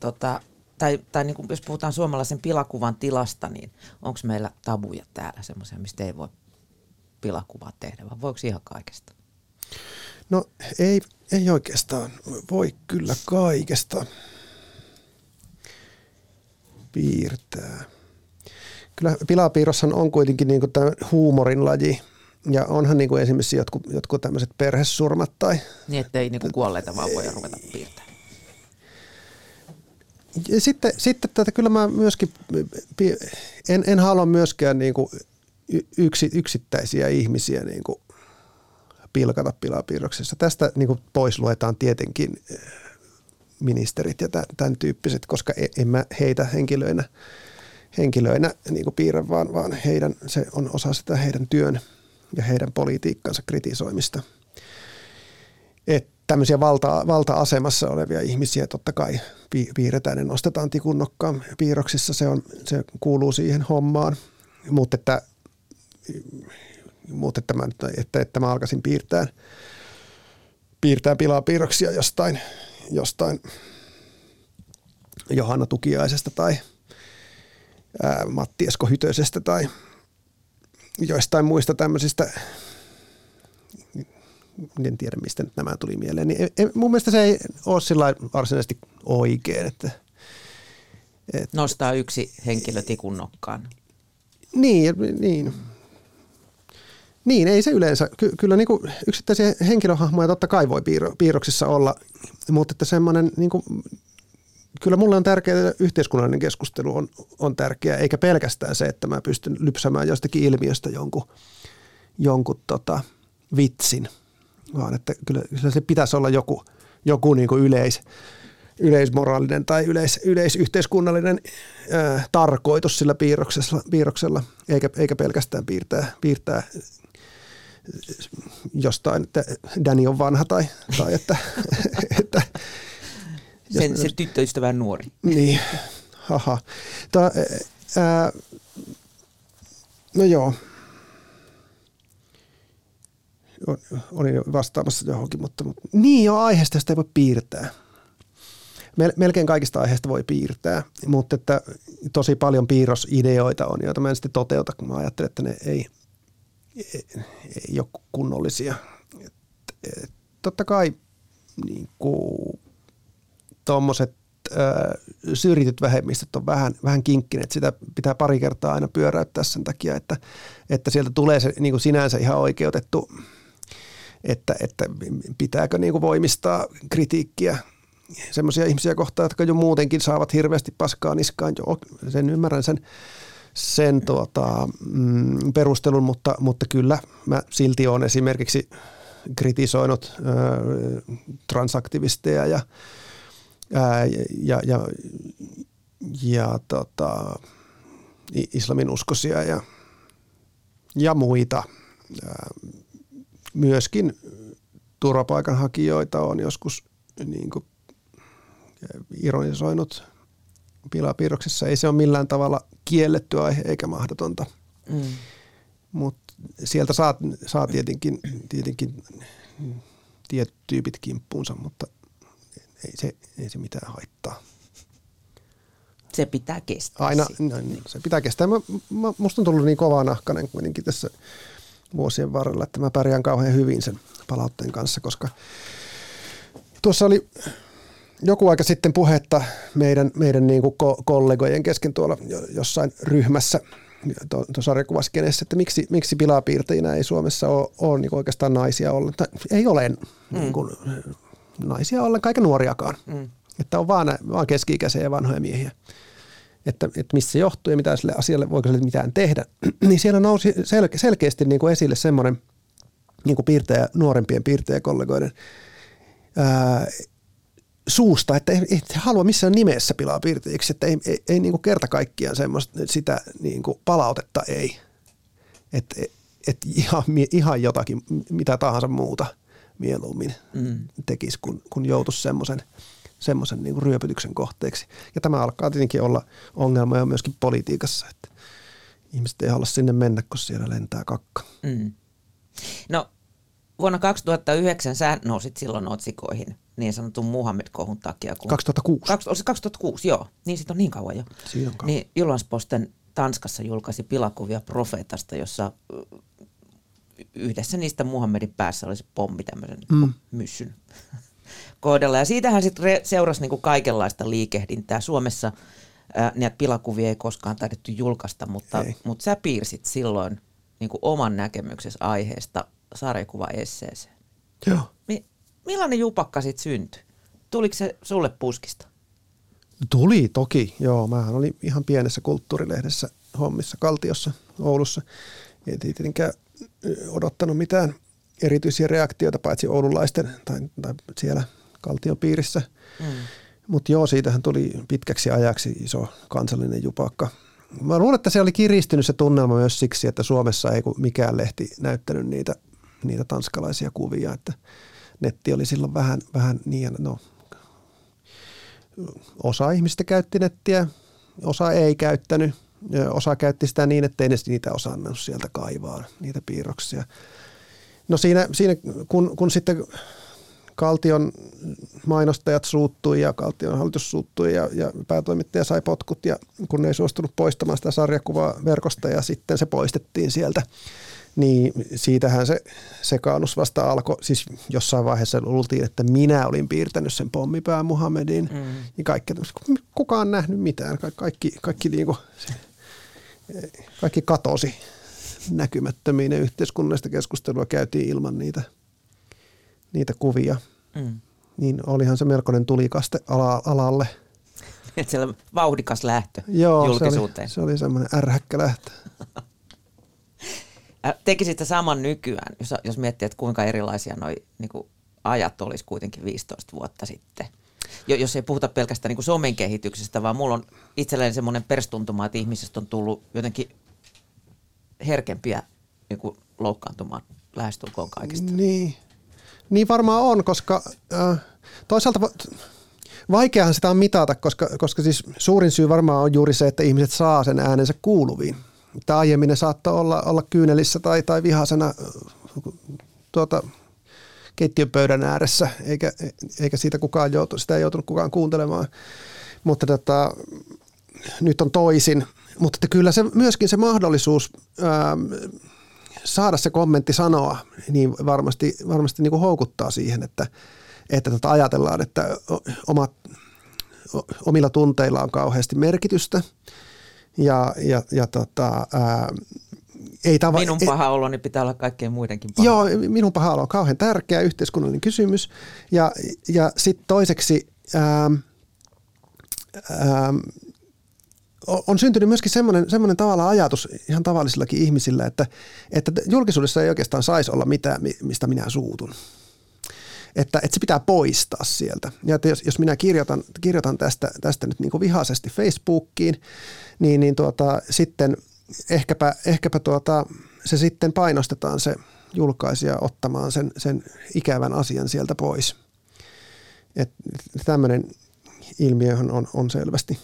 tota, tai, tai niin kuin jos puhutaan suomalaisen pilakuvan tilasta, niin onko meillä tabuja täällä semmoisia, mistä ei voi pilakuvaa tehdä, vai voiko ihan kaikesta? No ei, ei oikeastaan voi kyllä kaikesta piirtää. Kyllä pilapiirrossahan on kuitenkin niin tämä huumorin laji. Ja onhan niin kuin esimerkiksi jotkut, jotkut tämmöiset perhesurmat tai... Niin, että ei niin kuin kuolleita vaan voi ruveta piirtämään. Sitten, sitten tätä kyllä mä myöskin, en, en halua myöskään niin kuin yksi, yksittäisiä ihmisiä niin kuin pilkata pilapiirroksessa. Tästä niin kuin pois luetaan tietenkin eh, ministerit ja tämän tyyppiset, koska e, en mä heitä henkilöinä, henkilöinä niin kuin piirrä, vaan, vaan heidän, se on osa sitä heidän työn ja heidän politiikkansa kritisoimista. Et tämmöisiä valta, valta-asemassa olevia ihmisiä totta kai piirretään ja nostetaan tikun nokkaan piirroksissa, se, on, se kuuluu siihen hommaan, mutta että mutta että mä, että, että mä alkaisin piirtää, piirtää pilaa piirroksia jostain, jostain Johanna Tukiaisesta tai ää, Matti Esko Hytösestä tai joistain muista tämmöisistä, en tiedä mistä nyt nämä tuli mieleen, niin en, mun mielestä se ei ole sillä varsinaisesti oikein. Että, että, Nostaa yksi henkilö tikun nokkaan. Niin, niin. Niin, ei se yleensä. Ky- kyllä niin kuin yksittäisiä henkilöhahmoja totta kai voi piirro- piirroksissa olla, mutta että semmoinen, niin kuin, kyllä mulle on tärkeää, että yhteiskunnallinen keskustelu on, on tärkeää, eikä pelkästään se, että mä pystyn lypsämään jostakin ilmiöstä jonkun, jonkun tota, vitsin, vaan että kyllä, kyllä se pitäisi olla joku, joku niin kuin yleis, yleismoraalinen tai yleis, yleisyhteiskunnallinen ää, tarkoitus sillä piirroksella, piirroksella eikä, eikä pelkästään piirtää, piirtää jostain, että Dani on vanha tai, tai että, että sen, se tyttöystävä on nuori. Niin, haha. Ta, ää, no joo. Olin jo vastaamassa johonkin, mutta, mutta niin jo aiheesta sitä ei voi piirtää. Melkein kaikista aiheista voi piirtää, mutta että tosi paljon piirrosideoita on, joita mä en sitten toteuta, kun mä ajattelen, että ne ei, ei ole kunnollisia. Et, et, totta kai niin tuommoiset syrjityt vähemmistöt on vähän, vähän kinkkineet. Sitä pitää pari kertaa aina pyöräyttää sen takia, että, että sieltä tulee se niin kuin sinänsä ihan oikeutettu, että, että pitääkö niin kuin voimistaa kritiikkiä semmoisia ihmisiä kohtaan, jotka jo muutenkin saavat hirveästi paskaa niskaan. Joo, sen ymmärrän sen sen tuota, mm, perustelun, mutta, mutta kyllä mä silti olen esimerkiksi kritisoinut ö, transaktivisteja ja, ää, ja, ja, ja tota, islamin uskosia ja, ja muita. Ää, myöskin turvapaikanhakijoita on joskus niin kuin, ironisoinut – pilapiirroksessa. Ei se ole millään tavalla kielletty aihe eikä mahdotonta. Mm. Mutta sieltä saa, saa tietenkin, tietenkin tietyt tyypit kimppuunsa, mutta ei se, ei se mitään haittaa. Se pitää kestää. Aina, no, se pitää kestää. Mä, mä, musta on tullut niin kovaa nahkanen kuitenkin tässä vuosien varrella, että mä pärjään kauhean hyvin sen palautteen kanssa, koska tuossa oli joku aika sitten puhetta meidän, meidän niin kuin kollegojen kesken tuolla jossain ryhmässä tuossa sarjakuvaskenessä, että miksi, miksi pilapiirteinä ei Suomessa ole, ole niin oikeastaan naisia ollenkaan. Ei ole mm. niin kuin, naisia ollenkaan, eikä nuoriakaan. Mm. Että on vaan, vaan keski-ikäisiä ja vanhoja miehiä. Että, että missä se johtuu ja mitä sille asialle, voiko sille mitään tehdä. niin siellä nousi sel- selkeästi niin kuin esille semmoinen niin kuin piirtäjä, nuorempien piirtäjäkollegoiden ää, suusta, että ei, ei halua missään nimessä pilaa piirteiksi, että ei, ei, ei niin kuin kerta kaikkiaan semmoista, sitä niin kuin palautetta ei. Että et ihan, ihan jotakin, mitä tahansa muuta mieluummin mm. tekisi, kun, kun joutuisi semmoisen semmoisen niin ryöpytyksen kohteeksi. Ja tämä alkaa tietenkin olla ongelma jo myöskin politiikassa, että ihmiset ei halua sinne mennä, kun siellä lentää kakka. Mm. No vuonna 2009 sä nousit silloin otsikoihin niin sanotun Muhammed-kohun takia. Kun 2006. Kaksi, se 2006, joo. Niin sitten on niin kauan jo. Siinä on kauan. Niin Jyllandsposten Tanskassa julkaisi pilakuvia profeetasta, jossa yhdessä niistä Muhammedin päässä oli se pommi tämmöisen mm. myssyn kohdalla. Ja siitähän sitten re- seurasi niin kuin kaikenlaista liikehdintää. Suomessa ää, näitä pilakuvia ei koskaan taidettu julkaista, mutta, mutta sä piirsit silloin niin kuin oman näkemyksesi aiheesta sarjakuva-esseeseen. Joo. Mi- millainen jupakka sitten syntyi? Tuliko se sulle puskista? Tuli toki, joo. Mähän olin ihan pienessä kulttuurilehdessä hommissa Kaltiossa Oulussa. Ei tietenkään odottanut mitään erityisiä reaktioita, paitsi oululaisten tai, tai siellä Kaltion piirissä. Mm. Mutta joo, siitähän tuli pitkäksi ajaksi iso kansallinen jupakka. Mä luulen, että se oli kiristynyt se tunnelma myös siksi, että Suomessa ei mikään lehti näyttänyt niitä, niitä tanskalaisia kuvia, että netti oli silloin vähän, vähän niin, no osa ihmistä käytti nettiä, osa ei käyttänyt. Osa käytti sitä niin, että ei ne niitä osannut sieltä kaivaa, niitä piirroksia. No siinä, siinä kun, kun sitten Kaltion mainostajat suuttui ja Kaltion hallitus suuttui ja, ja päätoimittaja sai potkut ja kun ne ei suostunut poistamaan sitä sarjakuvaa verkosta ja sitten se poistettiin sieltä, niin siitähän se sekaannus vasta alkoi. Siis jossain vaiheessa luultiin, että minä olin piirtänyt sen pommipää Muhammedin. Mm. Niin kaikki, kukaan nähnyt mitään. Ka- kaikki, kaikki, niinku, kaikki katosi näkymättömiin ja yhteiskunnallista keskustelua käytiin ilman niitä, niitä kuvia. Mm. Niin olihan se melkoinen tulikaste ala, alalle. Että siellä vauhdikas lähtö Joo, julkisuuteen. se oli, se oli semmoinen ärhäkkä lähtö. Tekisit saman nykyään, jos, jos miettii, että kuinka erilaisia noi niin kuin ajat olisi kuitenkin 15 vuotta sitten. Jo, jos ei puhuta pelkästään niin kuin somen kehityksestä, vaan mulla on itselleen semmoinen perstuntuma, että ihmisestä on tullut jotenkin herkempiä niin kuin loukkaantumaan lähestulkoon kaikista. Niin. niin varmaan on, koska äh, toisaalta vaikeahan sitä on mitata, koska, koska siis suurin syy varmaan on juuri se, että ihmiset saa sen äänensä kuuluviin. Tämä aiemmin saattoi olla, olla kyynelissä tai, tai vihasena tuota, keittiöpöydän ääressä, eikä, eikä siitä kukaan joutu, sitä ei joutunut kukaan kuuntelemaan. Mutta tota, nyt on toisin. Mutta että kyllä se myöskin se mahdollisuus ää, saada se kommentti sanoa, niin varmasti, varmasti niin kuin houkuttaa siihen, että, että tota ajatellaan, että omat, omilla tunteilla on kauheasti merkitystä – ja, ja, ja tota, ää, ei tava- minun paha oloni pitää olla kaikkien muidenkin paha. Joo, minun paha olo on kauhean tärkeä yhteiskunnallinen kysymys. Ja, ja sitten toiseksi ää, ää, on syntynyt myöskin semmoinen, semmoinen tavalla ajatus ihan tavallisillakin ihmisillä, että, että julkisuudessa ei oikeastaan saisi olla mitään, mistä minä suutun. Että, että se pitää poistaa sieltä. Ja että jos, jos minä kirjoitan, kirjoitan tästä, tästä nyt niin vihaisesti Facebookiin, niin, niin tuota, sitten ehkäpä, ehkäpä tuota, se sitten painostetaan se julkaisija ottamaan sen, sen ikävän asian sieltä pois. Et tämmöinen ilmiö on, on selvästi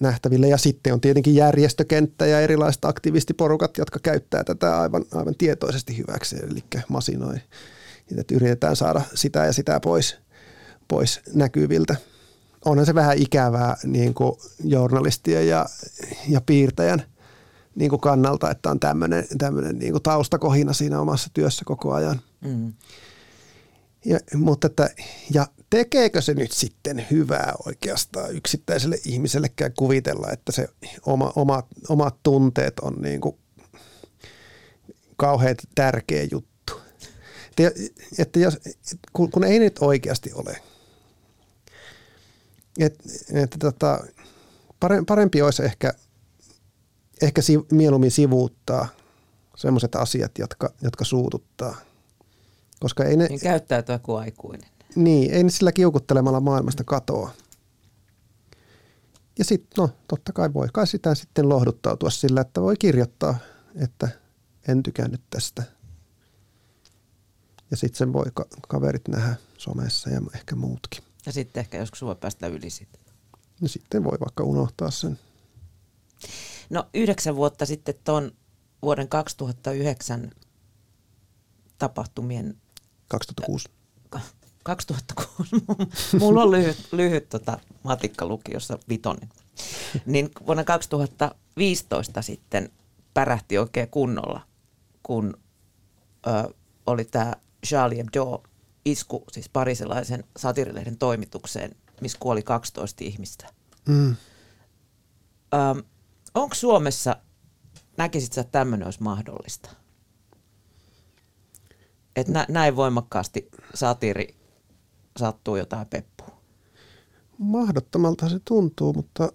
nähtäville. Ja sitten on tietenkin järjestökenttä ja erilaiset aktivistiporukat, jotka käyttää tätä aivan, aivan tietoisesti hyväksi, eli masinoi. Että yritetään saada sitä ja sitä pois, pois näkyviltä onhan se vähän ikävää niin kuin journalistien ja, ja piirtäjän niin kuin kannalta, että on tämmöinen, tämmöinen niin kuin taustakohina siinä omassa työssä koko ajan. Mm. Ja, mutta että, ja tekeekö se nyt sitten hyvää oikeastaan yksittäiselle ihmisellekään kuvitella, että se oma, oma, omat tunteet on niin kuin kauhean tärkeä juttu. Että, että jos, kun, kun ei nyt oikeasti ole – et, että tota, parempi olisi ehkä, ehkä si, mieluummin sivuuttaa sellaiset asiat, jotka, jotka suututtaa. Koska ei ne, niin käyttäytyä kuin aikuinen. Niin, ei ne sillä kiukuttelemalla maailmasta katoa. Ja sitten, no totta kai voi kai sitä sitten lohduttautua sillä, että voi kirjoittaa, että en tykännyt tästä. Ja sitten sen voi ka- kaverit nähdä somessa ja ehkä muutkin. Ja sitten ehkä joskus voi päästä yli siitä. No sitten voi vaikka unohtaa sen. No yhdeksän vuotta sitten tuon vuoden 2009 tapahtumien... 2006. 2006. Mulla on lyhyt, lyhyt tota, matikkalukiossa vitonen. Niin vuonna 2015 sitten pärähti oikein kunnolla, kun ö, oli tämä Charlie Hebdo isku, siis parisilaisen satirilehden toimitukseen, missä kuoli 12 ihmistä. Mm. onko Suomessa, näkisit että tämmöinen olisi mahdollista? Että nä, näin voimakkaasti satiri sattuu jotain peppua? Mahdottomalta se tuntuu, mutta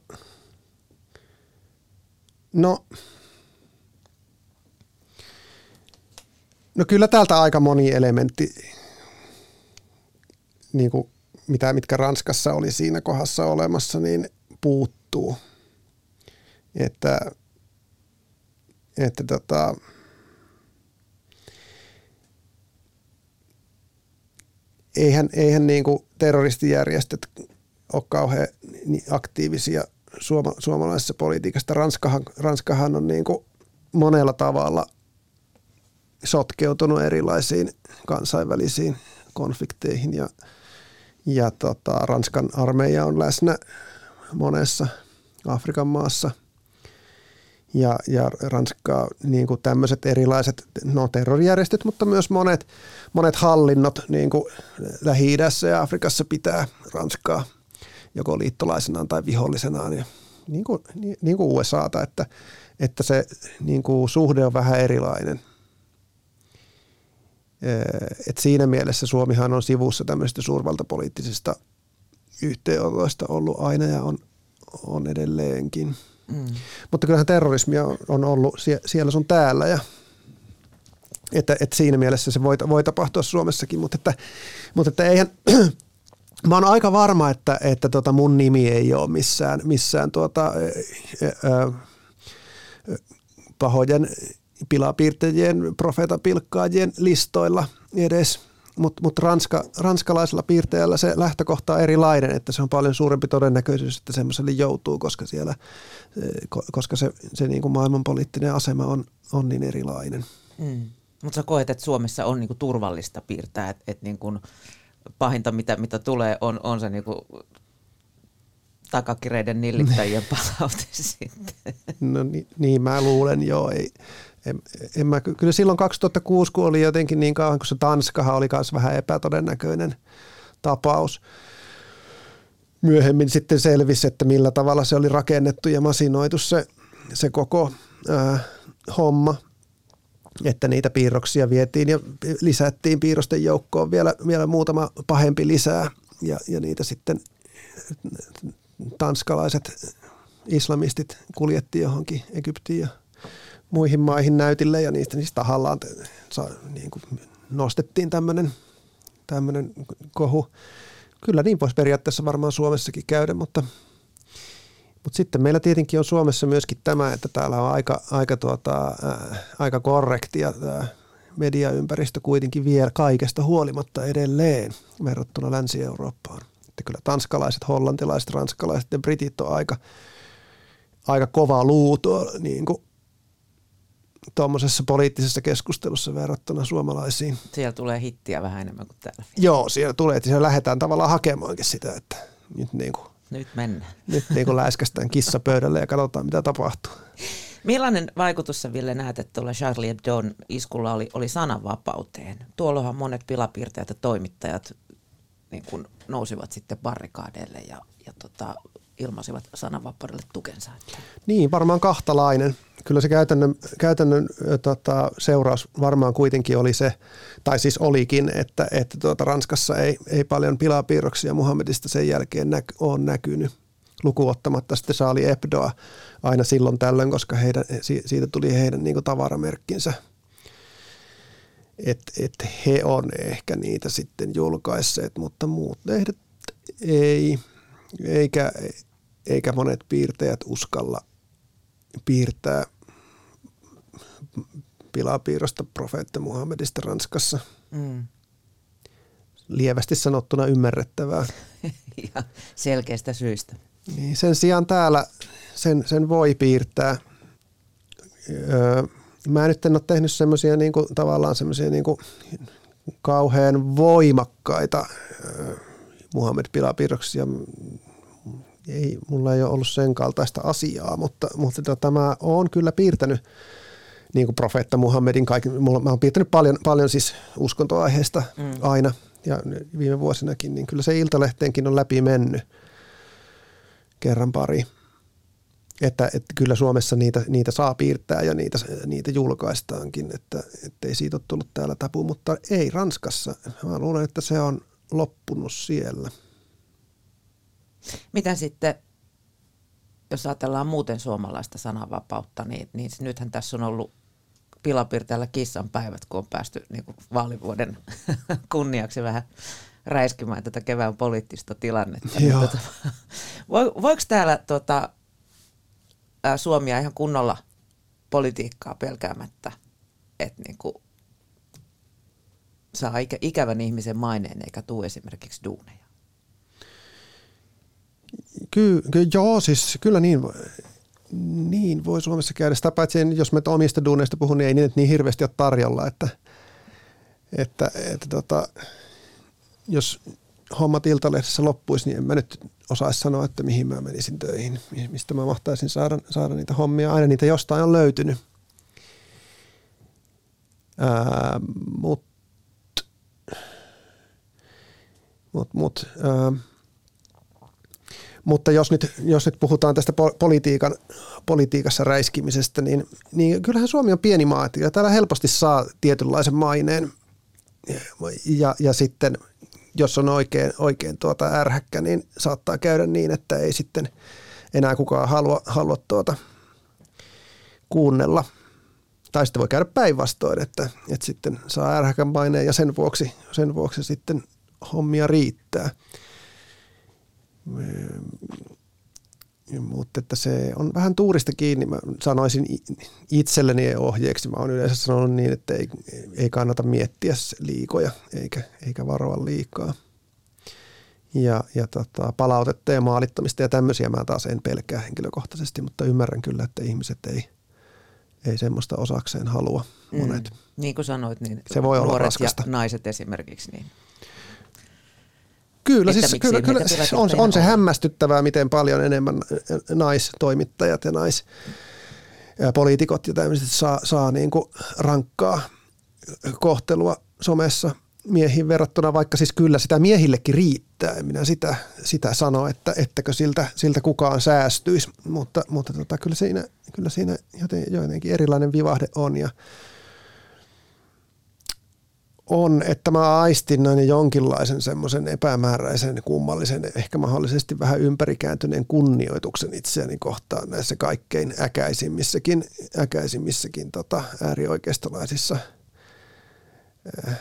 no, no kyllä täältä aika moni elementti, niin kuin mitä, mitkä Ranskassa oli siinä kohdassa olemassa, niin puuttuu. Että, että tota, eihän, eihän niin kuin terroristijärjestöt ole kauhean aktiivisia suoma, suomalaisessa politiikassa. Ranskahan, Ranskahan on niin kuin monella tavalla sotkeutunut erilaisiin kansainvälisiin konflikteihin ja, ja tota, Ranskan armeija on läsnä monessa Afrikan maassa – ja, ja Ranskaa niin kuin tämmöiset erilaiset no, terrorijärjestöt, mutta myös monet, monet hallinnot niin kuin Lähi-idässä ja Afrikassa pitää Ranskaa joko liittolaisenaan tai vihollisenaan ja niin kuin, niin, niin kuin USAta, että, että se niin kuin suhde on vähän erilainen. Et siinä mielessä Suomihan on sivussa tämmöistä suurvaltapoliittisista yhteenotoista ollut aina ja on, on edelleenkin. Mm. Mutta kyllähän terrorismia on ollut siellä sun täällä ja että, että siinä mielessä se voi, voi tapahtua Suomessakin, mutta että, mutta että eihän, mä oon aika varma, että, että tota mun nimi ei ole missään, missään tuota, ää, pahojen pilapiirtäjien, profeetapilkkaajien listoilla edes mutta mut ranska, ranskalaisella piirteellä se lähtökohta on erilainen, että se on paljon suurempi todennäköisyys, että semmoiselle joutuu, koska, siellä, koska se, se niin kuin maailmanpoliittinen asema on, on niin erilainen. Mm. Mutta sä koet, että Suomessa on niin kuin turvallista piirtää, että et niin kuin pahinta mitä, mitä tulee on, on se niin kuin takakireiden nillittäjien palaute sitten. No niin, niin mä luulen joo, ei, en, en mä, kyllä silloin 2006, kun oli jotenkin niin kauan, kun se Tanskahan oli myös vähän epätodennäköinen tapaus. Myöhemmin sitten selvisi, että millä tavalla se oli rakennettu ja masinoitu se, se koko ää, homma, että niitä piirroksia vietiin ja lisättiin piirrosten joukkoon vielä, vielä muutama pahempi lisää ja, ja niitä sitten tanskalaiset islamistit kuljettiin johonkin Egyptiin ja muihin maihin näytille ja niistä, niistä tahallaan niin kuin nostettiin tämmöinen tämmöinen kohu. Kyllä niin voisi periaatteessa varmaan Suomessakin käydä, mutta, mutta sitten meillä tietenkin on Suomessa myöskin tämä, että täällä on aika, aika, tuota, äh, aika korrektia tämä mediaympäristö kuitenkin vielä kaikesta huolimatta edelleen verrattuna Länsi-Eurooppaan. Että kyllä tanskalaiset, hollantilaiset, ranskalaiset ja britit on aika, aika kova luuto niin kuin tuommoisessa poliittisessa keskustelussa verrattuna suomalaisiin. Siellä tulee hittiä vähän enemmän kuin täällä. Joo, siellä tulee, että siellä lähdetään tavallaan hakemaankin sitä, että nyt, niin kuin, nyt mennään. Nyt niin kuin läiskästään kissa pöydälle ja katsotaan, mitä tapahtuu. Millainen vaikutus sä Ville näet, että tuolla Charlie Hebdon iskulla oli, oli sananvapauteen? Tuollohan monet pilapiirtäjät ja toimittajat niin kuin nousivat sitten barrikaadeille ja, ja tota, ilmaisivat sananvapaudelle tukensa. Niin, varmaan kahtalainen. Kyllä se käytännön, käytännön tota, seuraus varmaan kuitenkin oli se, tai siis olikin, että, että tuota, Ranskassa ei, ei paljon pilapiirroksia Muhammedista sen jälkeen näky, ole näkynyt lukuottamatta sitten Saali Ebdoa aina silloin tällöin, koska heidän, siitä tuli heidän niin tavaramerkkinsä. Että et he on ehkä niitä sitten julkaisseet, mutta muut lehdet ei, eikä, eikä monet piirtäjät uskalla piirtää pilapiirrosta profeetta Muhammedista Ranskassa. Mm. Lievästi sanottuna ymmärrettävää. ja selkeästä syistä. Niin, sen sijaan täällä sen, sen voi piirtää. Öö, mä nyt en ole tehnyt semmoisia niinku, tavallaan semmoisia niinku, kauhean voimakkaita öö, Muhammed-pilapiirroksia ei, mulla ei ole ollut sen kaltaista asiaa, mutta, mutta tota, mä oon kyllä piirtänyt niin kuin profeetta Muhammedin kaikki. Mulla, mä oon piirtänyt paljon, paljon siis uskontoaiheesta mm. aina ja viime vuosinakin, niin kyllä se Iltalehteenkin on läpi mennyt kerran pari. Että, että kyllä Suomessa niitä, niitä saa piirtää ja niitä, niitä julkaistaankin, että ei siitä ole tullut täällä tapu, mutta ei Ranskassa. Mä luulen, että se on loppunut siellä. Mitä sitten, jos ajatellaan muuten suomalaista sananvapautta, niin, niin nythän tässä on ollut pilapiirteellä kissan päivät, kun on päästy niin kuin vaalivuoden kunniaksi vähän räiskimään tätä kevään poliittista tilannetta. Niin Joo. Tota, voiko täällä tota, Suomia ihan kunnolla politiikkaa pelkäämättä, että niin kuin saa ikä, ikävän ihmisen maineen eikä tule esimerkiksi duuneja? Ky, ky, joo, siis kyllä niin, niin voi Suomessa käydä. Sitä paitsi, jos me omista duuneista puhun, niin ei niitä niin hirveästi ole tarjolla, että, että, että tota, jos hommat Iltalehdessä loppuisi, niin en mä nyt osaisi sanoa, että mihin mä menisin töihin, mistä mä mahtaisin saada, saada niitä hommia. Aina niitä jostain on löytynyt. Ää, mut, mut, mut, ää, mutta jos nyt, jos nyt puhutaan tästä politiikan, politiikassa räiskimisestä, niin, niin kyllähän Suomi on pieni maa, ja täällä helposti saa tietynlaisen maineen. Ja, ja sitten jos on oikein, oikein tuota ärhäkkä, niin saattaa käydä niin, että ei sitten enää kukaan halua, halua tuota kuunnella. Tai sitten voi käydä päinvastoin, että, että sitten saa ärhäkän maineen ja sen vuoksi, sen vuoksi sitten hommia riittää. Mutta että se on vähän tuurista kiinni. Mä sanoisin itselleni ohjeeksi. Mä oon yleensä sanonut niin, että ei, ei kannata miettiä liikoja eikä, eikä varoa liikaa. Ja, ja tota, palautetta ja maalittamista ja tämmöisiä mä taas en pelkää henkilökohtaisesti, mutta ymmärrän kyllä, että ihmiset ei, ei semmoista osakseen halua monet. Mm, niin kuin sanoit, niin se voi olla raskasta. ja naiset esimerkiksi, niin Kyllä, siis, kyllä, kyllä on, on se hämmästyttävää, miten paljon enemmän naistoimittajat ja naispoliitikot ja tämmöiset saa, saa niin kuin rankkaa kohtelua somessa miehiin verrattuna, vaikka siis kyllä sitä miehillekin riittää. En minä sitä, sitä sano, että ettäkö siltä, siltä kukaan säästyisi, mutta, mutta tota, kyllä siinä, kyllä siinä joten, jotenkin erilainen vivahde on ja on, että mä aistin noin jonkinlaisen semmoisen epämääräisen, kummallisen, ehkä mahdollisesti vähän ympärikääntyneen kunnioituksen itseäni kohtaan näissä kaikkein äkäisimmissäkin, äkäisimmissäkin tota, äärioikeistolaisissa äh,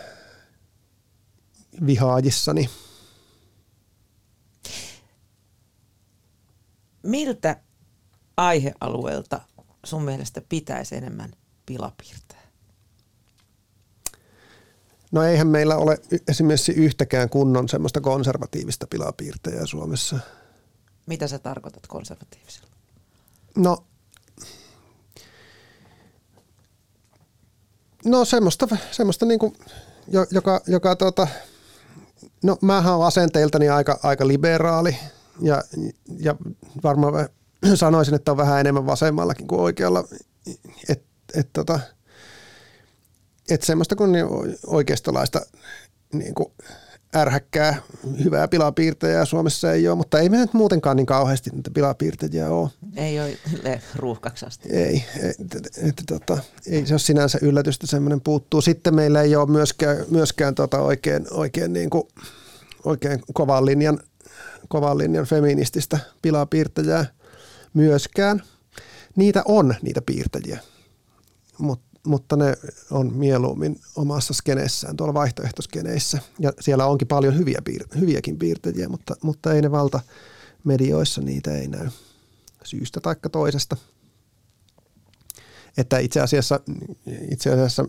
vihaajissani. Miltä aihealueelta sun mielestä pitäisi enemmän pilapiirtää? No eihän meillä ole esimerkiksi yhtäkään kunnon semmoista konservatiivista pilapiirtejä Suomessa. Mitä sä tarkoitat konservatiivisella? No, no semmoista, semmoista niinku, joka, joka tota, no mähän olen asenteiltani aika, aika liberaali ja, ja varmaan sanoisin, että on vähän enemmän vasemmallakin kuin oikealla. Että et, tota, että semmoista kuin niin oikeistolaista niin kuin ärhäkkää, hyvää pilapiirtejä Suomessa ei ole, mutta ei me nyt muutenkaan niin kauheasti niitä pilapiirtejä ole. Ei ole ruuhkaksasti. Ei, että, että, tota, ei se ole sinänsä yllätystä, semmoinen puuttuu. Sitten meillä ei ole myöskään, myöskään tota oikein, oikein, niin kuin, oikein kovan linjan, kovan linjan feminististä pilapiirtäjää myöskään. Niitä on, niitä piirtäjiä, mutta mutta ne on mieluummin omassa skeneessään, tuolla vaihtoehtoskeneissä. Ja siellä onkin paljon hyviä piir- hyviäkin piirtejä, mutta, mutta ei ne valta medioissa, niitä ei näy syystä tai toisesta. Että itse asiassa, itse asiassa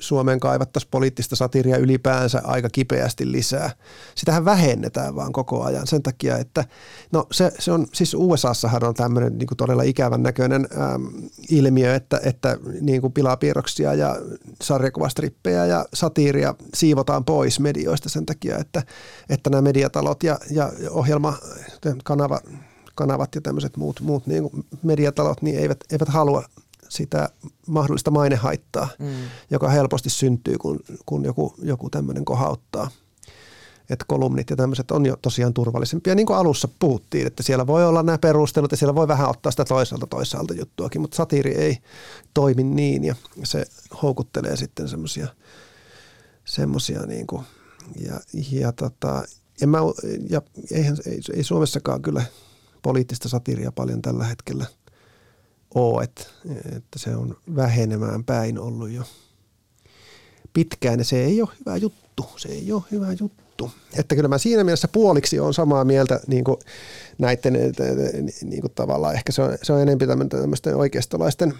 Suomeen kaivattaisiin poliittista satiria ylipäänsä aika kipeästi lisää. Sitähän vähennetään vaan koko ajan sen takia, että no se, se on, siis USAssahan on tämmöinen niin todella ikävän näköinen äm, ilmiö, että, että niin kuin pilapiirroksia ja sarjakuvastrippejä ja satiiria siivotaan pois medioista sen takia, että, että nämä mediatalot ja, ja ohjelma, kanava, kanavat ja tämmöiset muut, muut niin kuin mediatalot niin eivät, eivät halua sitä mahdollista mainehaittaa, mm. joka helposti syntyy, kun, kun joku, joku tämmöinen kohauttaa. Että kolumnit ja tämmöiset on jo tosiaan turvallisempia. Niin kuin alussa puhuttiin, että siellä voi olla nämä perustelut ja siellä voi vähän ottaa sitä toisaalta toisaalta juttuakin, mutta satiiri ei toimi niin ja se houkuttelee sitten semmoisia semmosia niin kuin, ja, ja, tota, en mä, ja eihän, ei, ei Suomessakaan kyllä poliittista satiria paljon tällä hetkellä ole, että, että se on vähenemään päin ollut jo pitkään ja se ei ole hyvä juttu. Se ei ole hyvä juttu. Että kyllä mä siinä mielessä puoliksi on samaa mieltä niin kuin näiden niin kuin tavallaan, ehkä se on, se on enemmän tämmöisten oikeistolaisten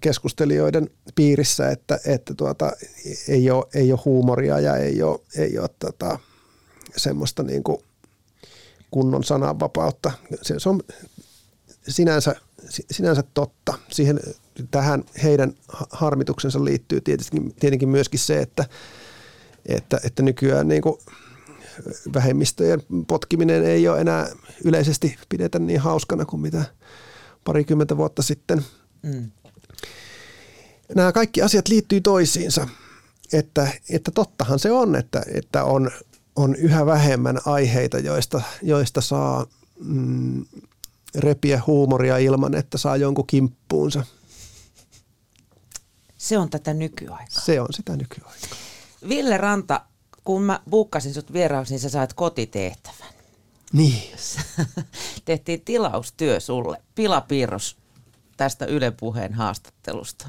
keskustelijoiden piirissä, että, että tuota, ei, ole, ei ole huumoria ja ei ole, ei ole tota, semmoista niin kuin kunnon sananvapautta. Se, se on sinänsä, sinänsä totta. Siihen, tähän heidän harmituksensa liittyy tietenkin, tietenkin myöskin se, että, että, että nykyään niin kuin vähemmistöjen potkiminen ei ole enää yleisesti pidetä niin hauskana kuin mitä parikymmentä vuotta sitten. Mm. Nämä kaikki asiat liittyy toisiinsa. Että, että tottahan se on, että, että on, on yhä vähemmän aiheita, joista, joista saa mm, repiä huumoria ilman, että saa jonkun kimppuunsa. Se on tätä nykyaikaa. Se on sitä nykyaikaa. Ville Ranta, kun mä buukkasin sut vieraaksi, niin sä saat kotitehtävän. Niin. Tehtiin tilaustyö sulle, pilapiirros tästä Yle Puheen haastattelusta.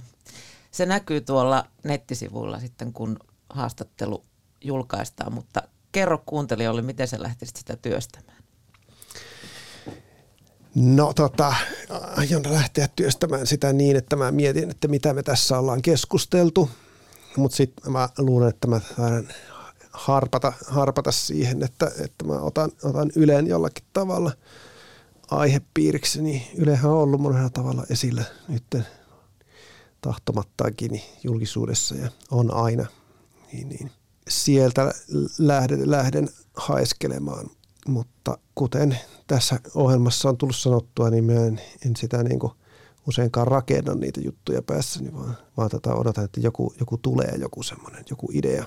Se näkyy tuolla nettisivuilla sitten, kun haastattelu julkaistaan, mutta kerro kuuntelijoille, miten sä lähtisit sitä työstämään. No tota, aion lähteä työstämään sitä niin, että mä mietin, että mitä me tässä ollaan keskusteltu. Mutta sitten mä luulen, että mä taidan harpata, harpata siihen, että, että mä otan, otan Yleen jollakin tavalla aihepiiriksi. Niin Ylehän on ollut monella tavalla esillä nyt tahtomattaankin julkisuudessa ja on aina. Niin, niin. Sieltä lähden, lähden haeskelemaan – mutta kuten tässä ohjelmassa on tullut sanottua, niin mä en, en sitä niin kuin useinkaan rakenna niitä juttuja päässäni, vaan, vaan tätä odotan, että joku, joku tulee, joku semmoinen, joku idea.